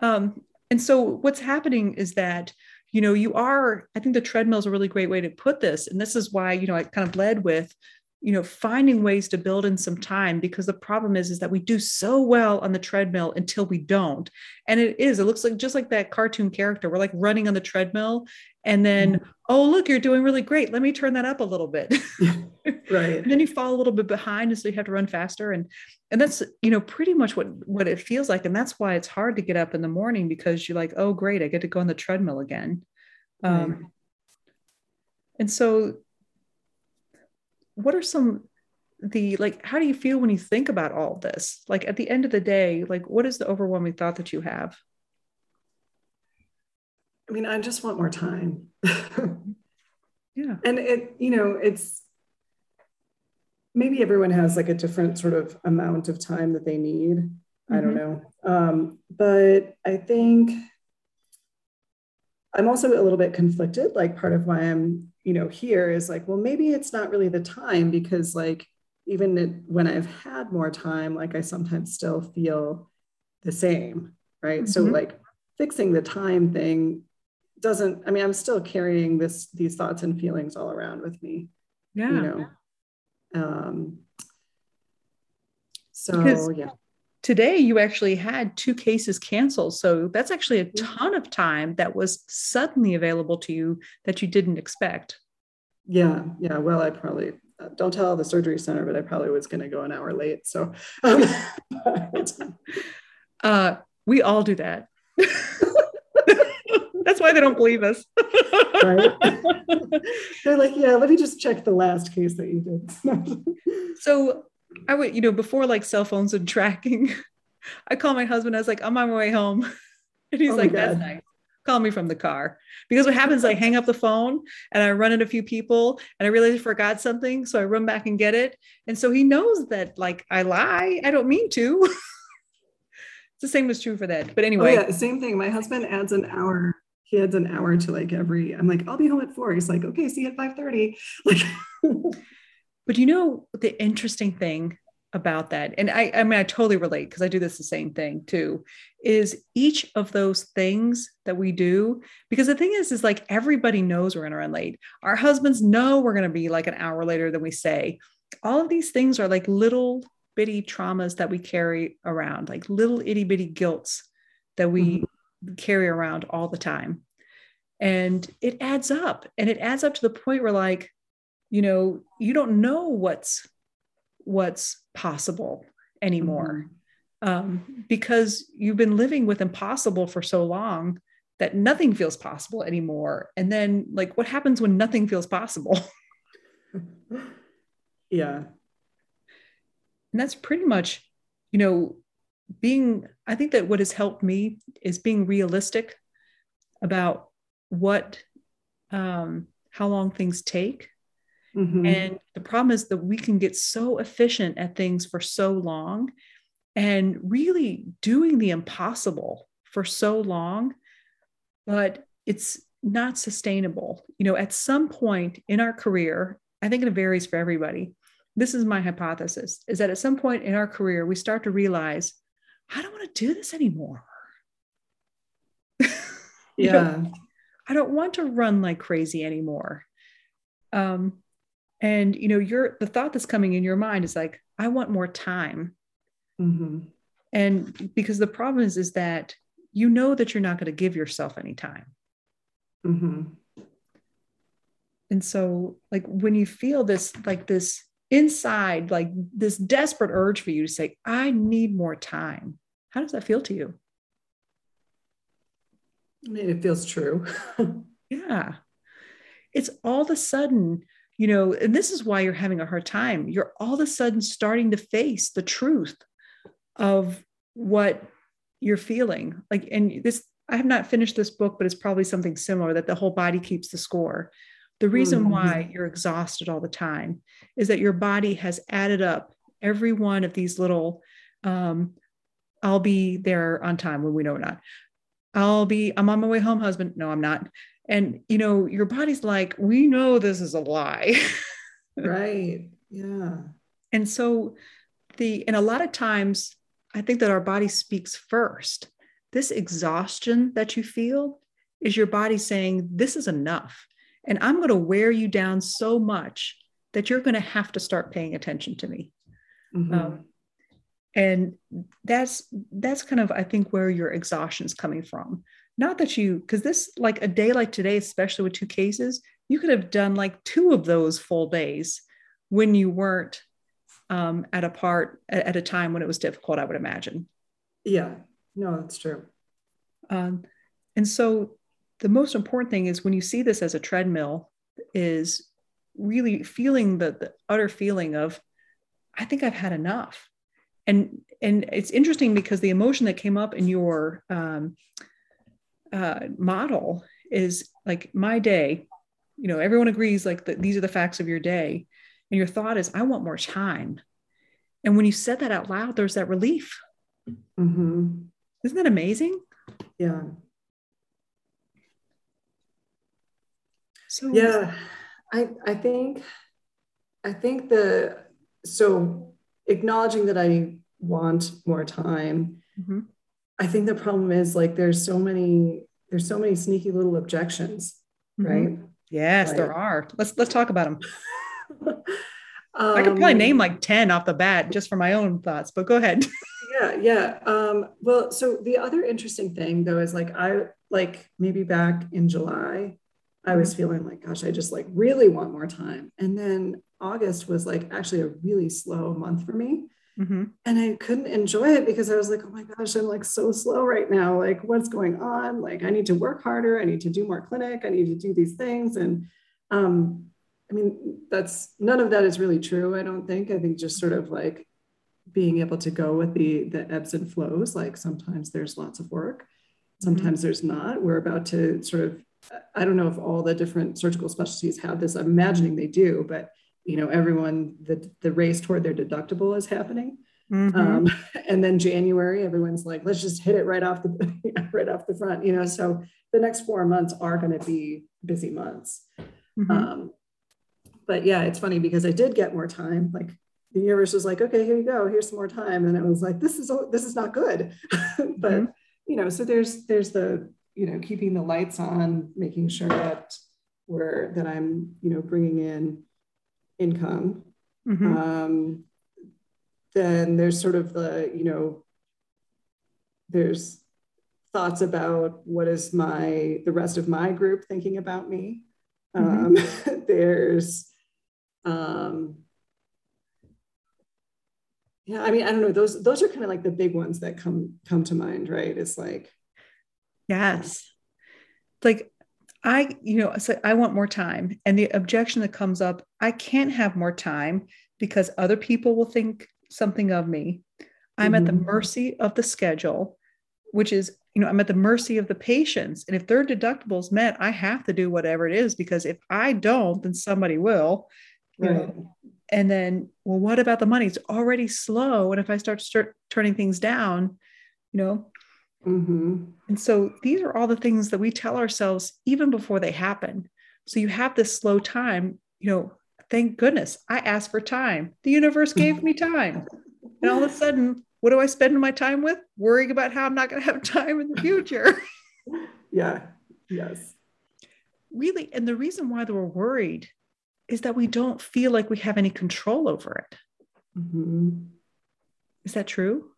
Um, and so what's happening is that you know you are i think the treadmill is a really great way to put this and this is why you know i kind of led with you know finding ways to build in some time because the problem is is that we do so well on the treadmill until we don't. And it is it looks like just like that cartoon character we're like running on the treadmill and then mm-hmm. oh look you're doing really great. Let me turn that up a little bit. Right. And [LAUGHS] then you fall a little bit behind and so you have to run faster and and that's you know pretty much what what it feels like and that's why it's hard to get up in the morning because you're like oh great i get to go on the treadmill again. Right. um, and so what are some the like how do you feel when you think about all this? Like at the end of the day like what is the overwhelming thought that you have i mean i just want more time [LAUGHS] yeah and it you know it's maybe everyone has like a different sort of amount of time that they need mm-hmm. i don't mm-hmm. know um, but i think i'm also a little bit conflicted like part of why i'm you know here is like well maybe it's not really the time because like even when i've had more time like i sometimes still feel the same right mm-hmm. so like fixing the time thing doesn't i mean i'm still carrying this these thoughts and feelings all around with me yeah. you know? Um so because yeah. today you actually had two cases canceled. So that's actually a ton of time that was suddenly available to you that you didn't expect. Yeah yeah. Well i probably uh, don't tell the surgery center but i probably was going to go an hour late so. Um, [LAUGHS] uh, we all do that [LAUGHS] that's why they don't believe us right [LAUGHS] they're like yeah let me just check the last case that you did [LAUGHS] so I would, you know, before like cell phones and tracking, I call my husband. I was like, I'm on my way home. And he's oh like, that's nice. Call me from the car. Because what happens, I hang up the phone and I run into a few people and I realize I forgot something. So I run back and get it. And so he knows that like I lie. I don't mean to. [LAUGHS] it's the same was true for that. But oh, anyway. Oh, yeah, same thing. My husband adds an hour. He adds an hour to like every, I'm like, I'll be home at four. He's like, okay, see you at 5:30. [LAUGHS] Like but you know the interesting thing about that, and I, I mean, I totally relate because I do this the same thing too, is each of those things that we do, because the thing is, is like everybody knows we're going to run late. Our husbands know we're going to be like an hour later than we say. All of these things are like little bitty traumas that we carry around, like little itty bitty guilts that we mm-hmm. Carry around all the time. And it adds up and it adds up to the point where, like, you know you don't know what's what's possible anymore mm-hmm. um, because you've been living with impossible for so long that nothing feels possible anymore and then like what happens when nothing feels possible [LAUGHS] yeah and that's pretty much you know being i think that what has helped me is being realistic about what um how long things take. Mm-hmm. and the problem is that we can get so efficient at things for so long and really doing the impossible for so long but it's not sustainable. You know at some point in our career i think it varies for everybody. This is my hypothesis is that at some point in our career we start to realize i don't want to do this anymore. [LAUGHS] Yeah. know, i don't want to run like crazy anymore. Um and you know your the thought that's coming in your mind is like i want more time. Mm-hmm. and because the problem is is that you know that you're not going to give yourself any time. Mm-hmm. and so like when you feel this like this inside like this desperate urge for you to say i need more time. How does that feel to you? I mean it feels true. [LAUGHS] Yeah. It's all of a sudden you know and this is why you're having a hard time. You're all of a sudden starting to face the truth of what you're feeling. Like and this i have not finished this book but it's probably something similar that the whole body keeps the score the reason mm-hmm. why you're exhausted all the time is that your body has added up every one of these little um, I'll be there on time when we know we're not. I'll be, I'm on my way home, husband. No, I'm not. And, you know, your body's like, we know this is a lie. [LAUGHS] right. Yeah. And so, the, and a lot of times, I think that our body speaks first. This exhaustion that you feel is your body saying, this is enough. And I'm going to wear you down so much that you're going to have to start paying attention to me. Mm-hmm. Um, and that's that's kind of I think where your exhaustion is coming from. Not that you because this like a day like today, especially with two cases, you could have done like two of those full days when you weren't um, at a part at, at a time when it was difficult. I would imagine. Yeah, no, that's true. Um, and so the most important thing is when you see this as a treadmill is really feeling the, the utter feeling of i think i've had enough. And and it's interesting because the emotion that came up in your um, uh, model is like my day you know everyone agrees like that these are the facts of your day and your thought is i want more time. And when you said that out loud there's that relief. Mm-hmm. isn't that amazing? Yeah So yeah, I I think I think the so acknowledging that I want more time. Mm-hmm. I think the problem is like there's so many there's so many sneaky little objections, mm-hmm. right? Yes, like, there are. Let's let's talk about them. um, [LAUGHS] I could probably name like 10 off the bat just for my own thoughts, but go ahead. [LAUGHS] yeah, yeah. Um, well, so the other interesting thing though is like I like maybe back in July, I was feeling like, gosh, I just like really want more time. And then August was like actually a really slow month for me. Mm-hmm. And I couldn't enjoy it because I was like, oh my gosh, I'm like so slow right now. Like, what's going on? Like, I need to work harder. I need to do more clinic. I need to do these things. And um, I mean, that's none of that is really true. I don't think. I think just sort of like being able to go with the the ebbs and flows. Like sometimes there's lots of work, mm-hmm. sometimes mm-hmm. there's not. We're about to sort of I don't know if all the different surgical specialties have this. I'm imagining they do, but you know, everyone the the race toward their deductible is happening. Mm-hmm. Um, [LAUGHS] and then January, everyone's like, let's just hit it right off the [LAUGHS] right off the front, you know. So the next four months are going to be busy months. Mm-hmm. Um, but yeah, it's funny because I did get more time. Like the universe was like, okay, here you go, here's some more time, and it was like, this is this is not good. [LAUGHS] but mm-hmm. you know, so there's there's the you know, keeping the lights on, making sure that we're that I'm, you know, bringing in income. Mm-hmm. Um, then there's sort of the, you know, there's thoughts about what is my the rest of my group thinking about me. Mm-hmm. Um, [LAUGHS] there's um, yeah, I mean, I don't know. Those those are kind of like the big ones that come come to mind, right? It's like Yes. like I, you know, say I want more time. And the objection that comes up, I can't have more time because other people will think something of me. I'm mm-hmm. at the mm-hmm. mercy of the schedule, which is, you know, I'm at the mercy of the patients. And if their deductibles met, I have to do whatever it is because if I don't, then somebody will. Right. Know? And then, well, what about the money? It's already slow. And if I start start turning things down, you know, Mm-hmm. And so these are all the things that we tell ourselves even before they happen. So you have this slow time, you know, thank goodness I asked for time. The universe gave me time. And all of a [LAUGHS] sudden, what do I spend my time with? Worrying about how I'm not going to have time in the future. [LAUGHS] yeah. Yes. Really. And the reason why we're worried is that we don't feel like we have any control over it. Mm-hmm. Is that true?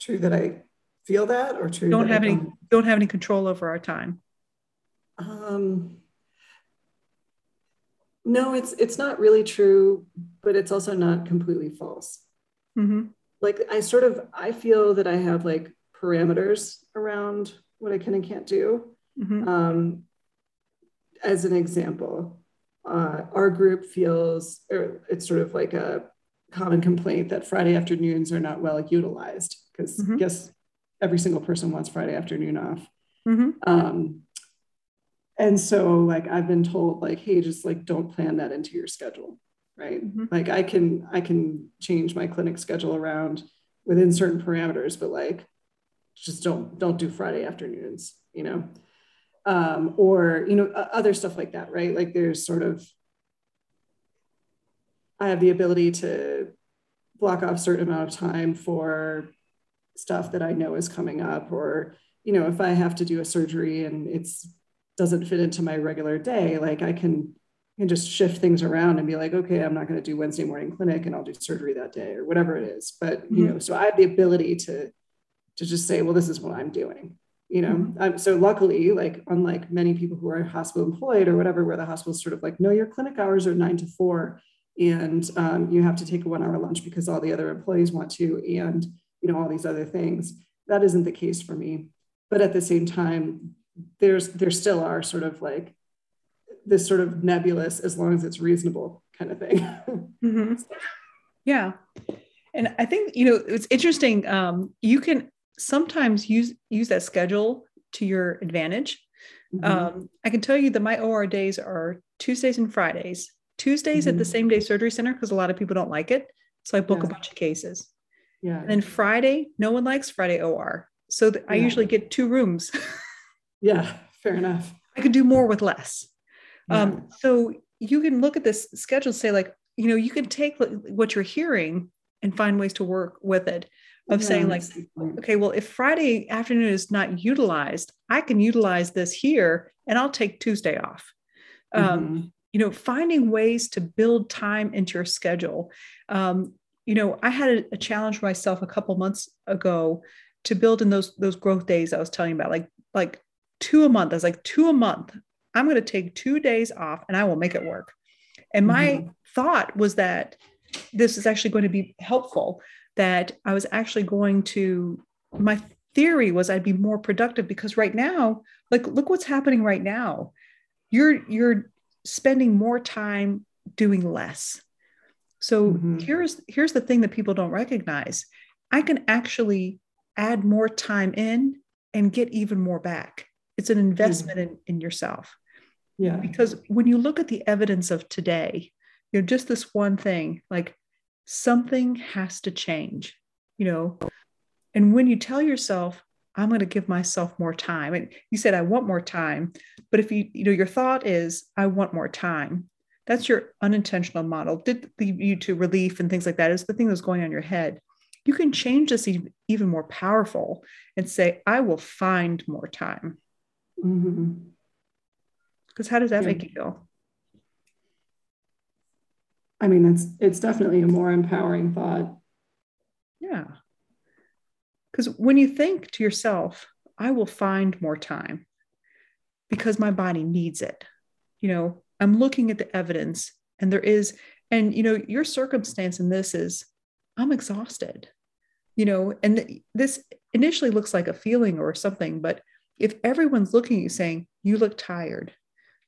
True that I feel that or true don't have any don't, don't have any control over our time. Um no it's it's not really true but it's also not completely false. Mm-hmm. like i sort of i feel that i have like parameters around what i can and can't do. Mm-hmm. um as an example uh, our group feels or it's sort of like a common complaint that friday afternoons are not well utilized because mm-hmm. guess every single person wants Friday afternoon off. Mm-hmm. Um, and so like I've been told like, hey, just like don't plan that into your schedule, right? Mm-hmm. Like I can I can change my clinic schedule around within certain parameters, but like just don't don't do Friday afternoons, you know. Um, or you know other stuff like that, right? Like there's sort of I have the ability to block off certain amount of time for stuff that I know is coming up, or you know, if I have to do a surgery and it's doesn't fit into my regular day, like I can can just shift things around and be like, okay, I'm not going to do Wednesday morning clinic and I'll do surgery that day or whatever it is. But you mm-hmm. know, so I have the ability to to just say, well, this is what I'm doing. You know, mm-hmm. um, so luckily, like unlike many people who are hospital employed or whatever, where the hospital's sort of like, no, your clinic hours are nine to four, and um, you have to take a one hour lunch because all the other employees want to, and you know all these other things that isn't the case for me but at the same time there's there still are sort of like this sort of nebulous as long as it's reasonable kind of thing [LAUGHS] mm-hmm. yeah and i think you know it's interesting um, you can sometimes use use that schedule to your advantage mm-hmm. um, i can tell you that my or days are tuesdays and fridays tuesdays mm-hmm. at the mm-hmm. same day surgery center because a lot of people don't like it so i book yeah. a bunch of cases yeah. And then Friday, no one likes Friday OR. So th- I usually get two rooms. [LAUGHS] yeah, fair enough. I could do more with less. Yeah. Um, so you can look at this schedule, say, like, you know, you can take what you're hearing and find ways to work with it of yeah, saying like okay well if friday afternoon is not utilized i can utilize this here and i'll take tuesday off um, mm-hmm. um, you know finding ways to build time into your schedule um, you know, I had a, a challenge myself a couple months ago to build in those those growth days I was telling you about, like like two a month. I was like two a month. I'm going to take two days off and I will make it work. And my mm-hmm. thought was that this is actually going to be helpful. That I was actually going to my theory was I'd be more productive because right now, like look what's happening right now. You're you're spending more time doing less. So mm-hmm. here's here's the thing that people don't recognize. I can actually add more time in and get even more back. It's an investment mm-hmm. in, in yourself. Yeah. Because when you look at the evidence of today, you know, just this one thing, like something has to change, you know. And when you tell yourself, I'm going to give myself more time, and you said, I want more time, but if you, you know, your thought is, I want more time, that's your unintentional model. Did lead you to relief and things like that is the thing that's going on in your head. You can change this even more powerful and say i will find more time. Because mm-hmm. how does that yeah. make you feel? I mean it's it's definitely a more empowering thought. Yeah. Because when you think to yourself i will find more time because my body needs it you know I'm looking at the evidence and there is, and you know, your circumstance in this is I'm exhausted, you know, and this initially looks like a feeling or something, but if everyone's looking at you saying, you look tired,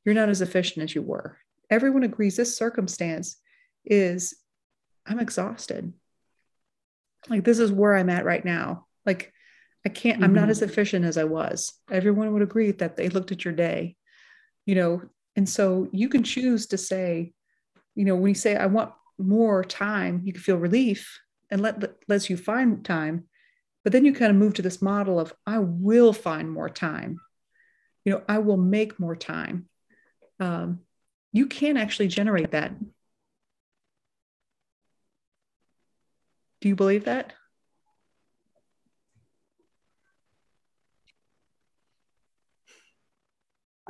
you're not as efficient as you were, everyone agrees this circumstance is, I'm exhausted. Like, this is where I'm at right now. Like, I can't, mm-hmm. I'm not mm-hmm. as efficient as I was. Everyone would agree that they looked at your day, you know, and so you can choose to say, you know, when you say, I want more time, you can feel relief and let lets you find time. But then you kind of move to this model of I will find more time. You know, I will make more time. Um, you can actually generate that. Do you believe that?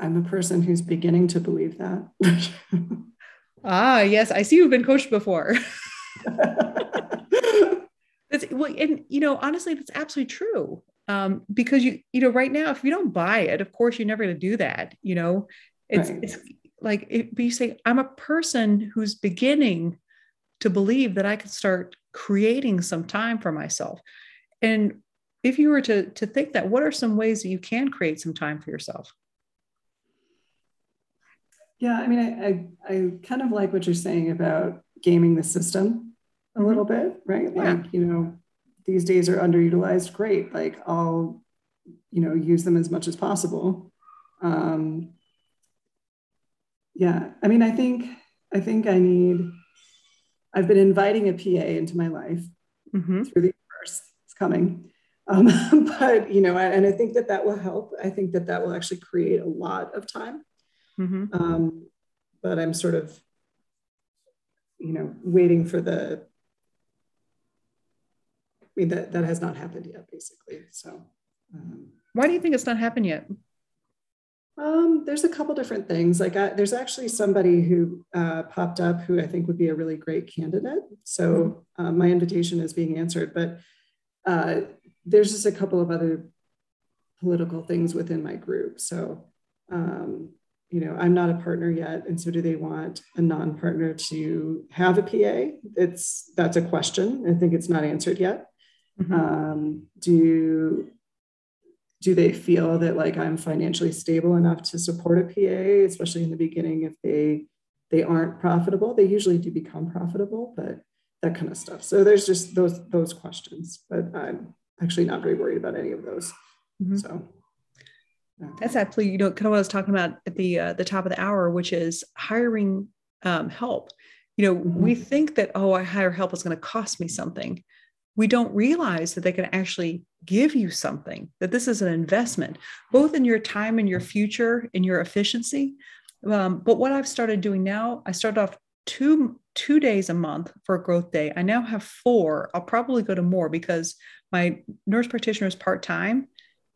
I'm a person who's beginning to believe that. [LAUGHS] ah, yes, I see you've been coached before. [LAUGHS] [LAUGHS] that's well, and you know, honestly, that's absolutely true. Um, because you, you know, right now, if you don't buy it, of course, you're never going to do that. You know, it's right. it's like, it, but you say, I'm a person who's beginning to believe that I can start creating some time for myself. And if you were to to think that, what are some ways that you can create some time for yourself? Yeah, I mean, I, I, I kind of like what you're saying about gaming the system a little bit, right? Yeah. Like, you know, these days are underutilized. Great. Like, I'll, you know, use them as much as possible. Um, yeah, I mean, I think, I think I need, I've been inviting a PA into my life mm-hmm. through the universe. It's coming. Um, [LAUGHS] but, you know, and I think that that will help. I think that that will actually create a lot of time Mm-hmm. Um, but I'm sort of, you know, waiting for the. I mean that that has not happened yet, basically. So. Um, Why do you think it's not happened yet? Um, there's a couple different things. Like I, there's actually somebody who uh, popped up who I think would be a really great candidate. So mm-hmm. uh, my invitation is being answered, but uh, there's just a couple of other political things within my group. So um, you know, I'm not a partner yet, and so do they want a non-partner to have a PA? It's that's a question. I think it's not answered yet. Mm-hmm. Um, do do they feel that like I'm financially stable enough to support a PA, especially in the beginning if they they aren't profitable? They usually do become profitable, but that kind of stuff. So there's just those those questions, but I'm actually not very worried about any of those. Mm-hmm. So that's actually, you know, kind of what I was talking about at the uh, the top of the hour, which is hiring um, help. You know, mm-hmm. we think that oh, I hire help is going to cost me something. We don't realize that they can actually give you something. That this is an investment, both in your time and your future, in your efficiency. Um, but what I've started doing now, I started off two two days a month for a growth day. I now have four. I'll probably go to more because my nurse practitioner is part time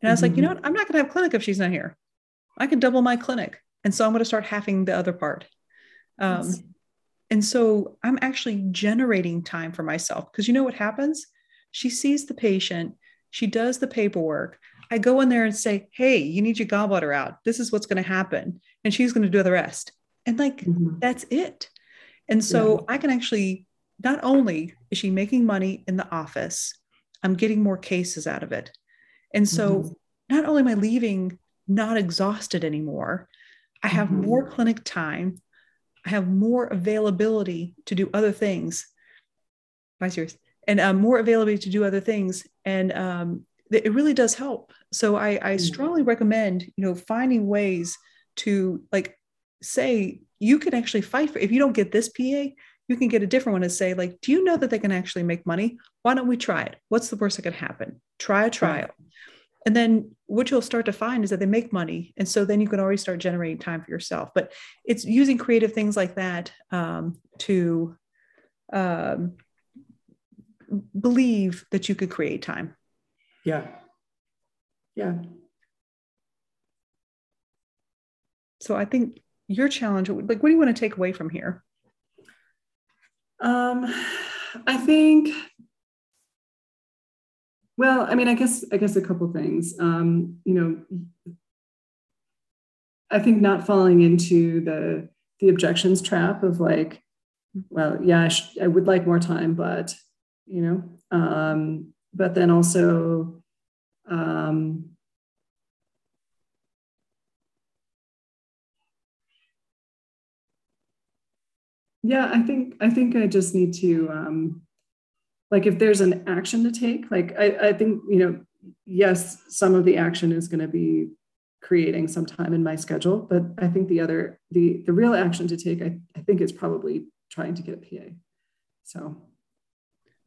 and I was mm-hmm. like, you know mm-hmm. what? I'm not going to have clinic if she's not here. I can double my clinic. And so I'm going to start having the other part. Um, yes. And so I'm actually generating time for myself because you know what happens? She sees the patient, she does the paperwork. I go in there and say, hey, you need your gallbladder out. This is what's going to happen. And she's going to do the rest. And like, mm-hmm. that's it. And so yeah. I can actually, not only is she making money in the office, I'm getting more cases out of it. And so mm-hmm. not only am I leaving not exhausted anymore, I have mm-hmm. more clinic time, I have more availability to do other things. By serious, and um, more availability to do other things, and um, it really does help. So I, I mm-hmm. strongly recommend, you know, finding ways to like say you can actually fight for. If you don't get this PA, you can get a different one and say like, do you know that they can actually make money? Why don't we try it? What's the worst that could happen? Try a trial. And then what you'll start to find is that they make money. And so then you can already start generating time for yourself. But it's using creative things like that um, to um, believe that you could create time. Yeah. Yeah. So I think your challenge, like, what do you want to take away from here? Um, I think well, I mean, I guess I guess a couple things. Um, you know, I think not falling into the the objections trap of like, well, yeah, I, sh- I would like more time, but you know, um, but then also, um, yeah, I think I think I just need to. Um, like if there's an action to take, like I, I think, you know, yes, some of the action is going to be creating some time in my schedule, but I think the other the the real action to take, I, I think is probably trying to get a PA. So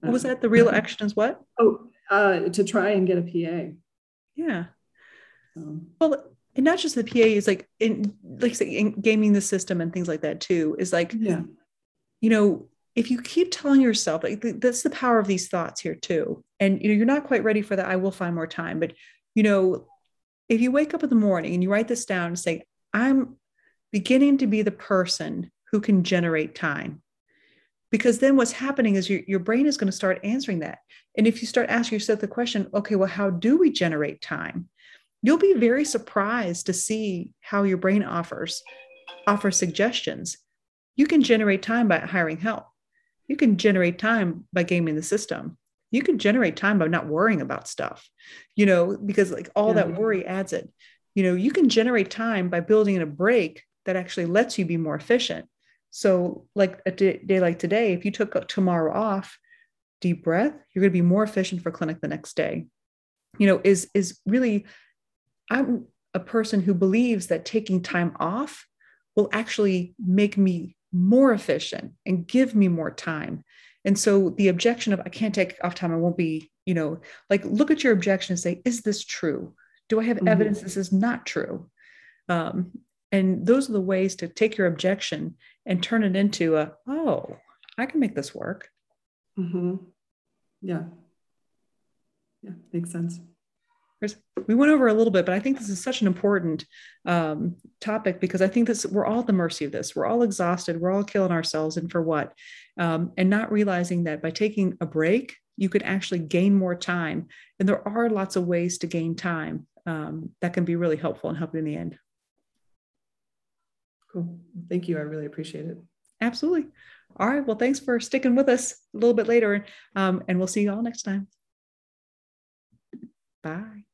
what was that? The real action is what? Oh, uh, to try and get a PA. Yeah. Um, well, and not just the PA is like in like say in gaming the system and things like that too. Is like, yeah, you know, if you keep telling yourself like that's the power of these thoughts here too, and you know you're not quite ready for that. I will find more time, but you know, if you wake up in the morning and you write this down and say, I'm beginning to be the person who can generate time. Because then what's happening is your, your brain is going to start answering that. And if you start asking yourself the question okay well how do we generate time? You'll be very surprised to see how your brain offers offers suggestions. You can generate time by hiring help you can generate time by gaming the system you can generate time by not worrying about stuff you know because like all yeah. that worry adds it you know you can generate time by building in a break that actually lets you be more efficient so, like a day like today, if you took tomorrow off, deep breath, you're going to be more efficient for clinic the next day. You know, is is really, I'm a person who believes that taking time off will actually make me more efficient and give me more time. And so the objection of I can't take off time, I won't be, you know, like look at your objection and say, is this true? Do I have mm-hmm. evidence this is not true? Um, and those are the ways to take your objection and turn it into a, oh, I can make this work. Mm-hmm. Yeah. Yeah, makes sense. We went over a little bit, but I think this is such an important um, topic because I think this we're all at the mercy of this. We're all exhausted. We're all killing ourselves, and for what? Um, and not realizing that by taking a break, you could actually gain more time. And there are lots of ways to gain time um, that can be really helpful and help you in the end. Cool. Thank you. I really appreciate it. Absolutely. All right. Well, thanks for sticking with us a little bit later. Um, and we'll see you all next time. Bye.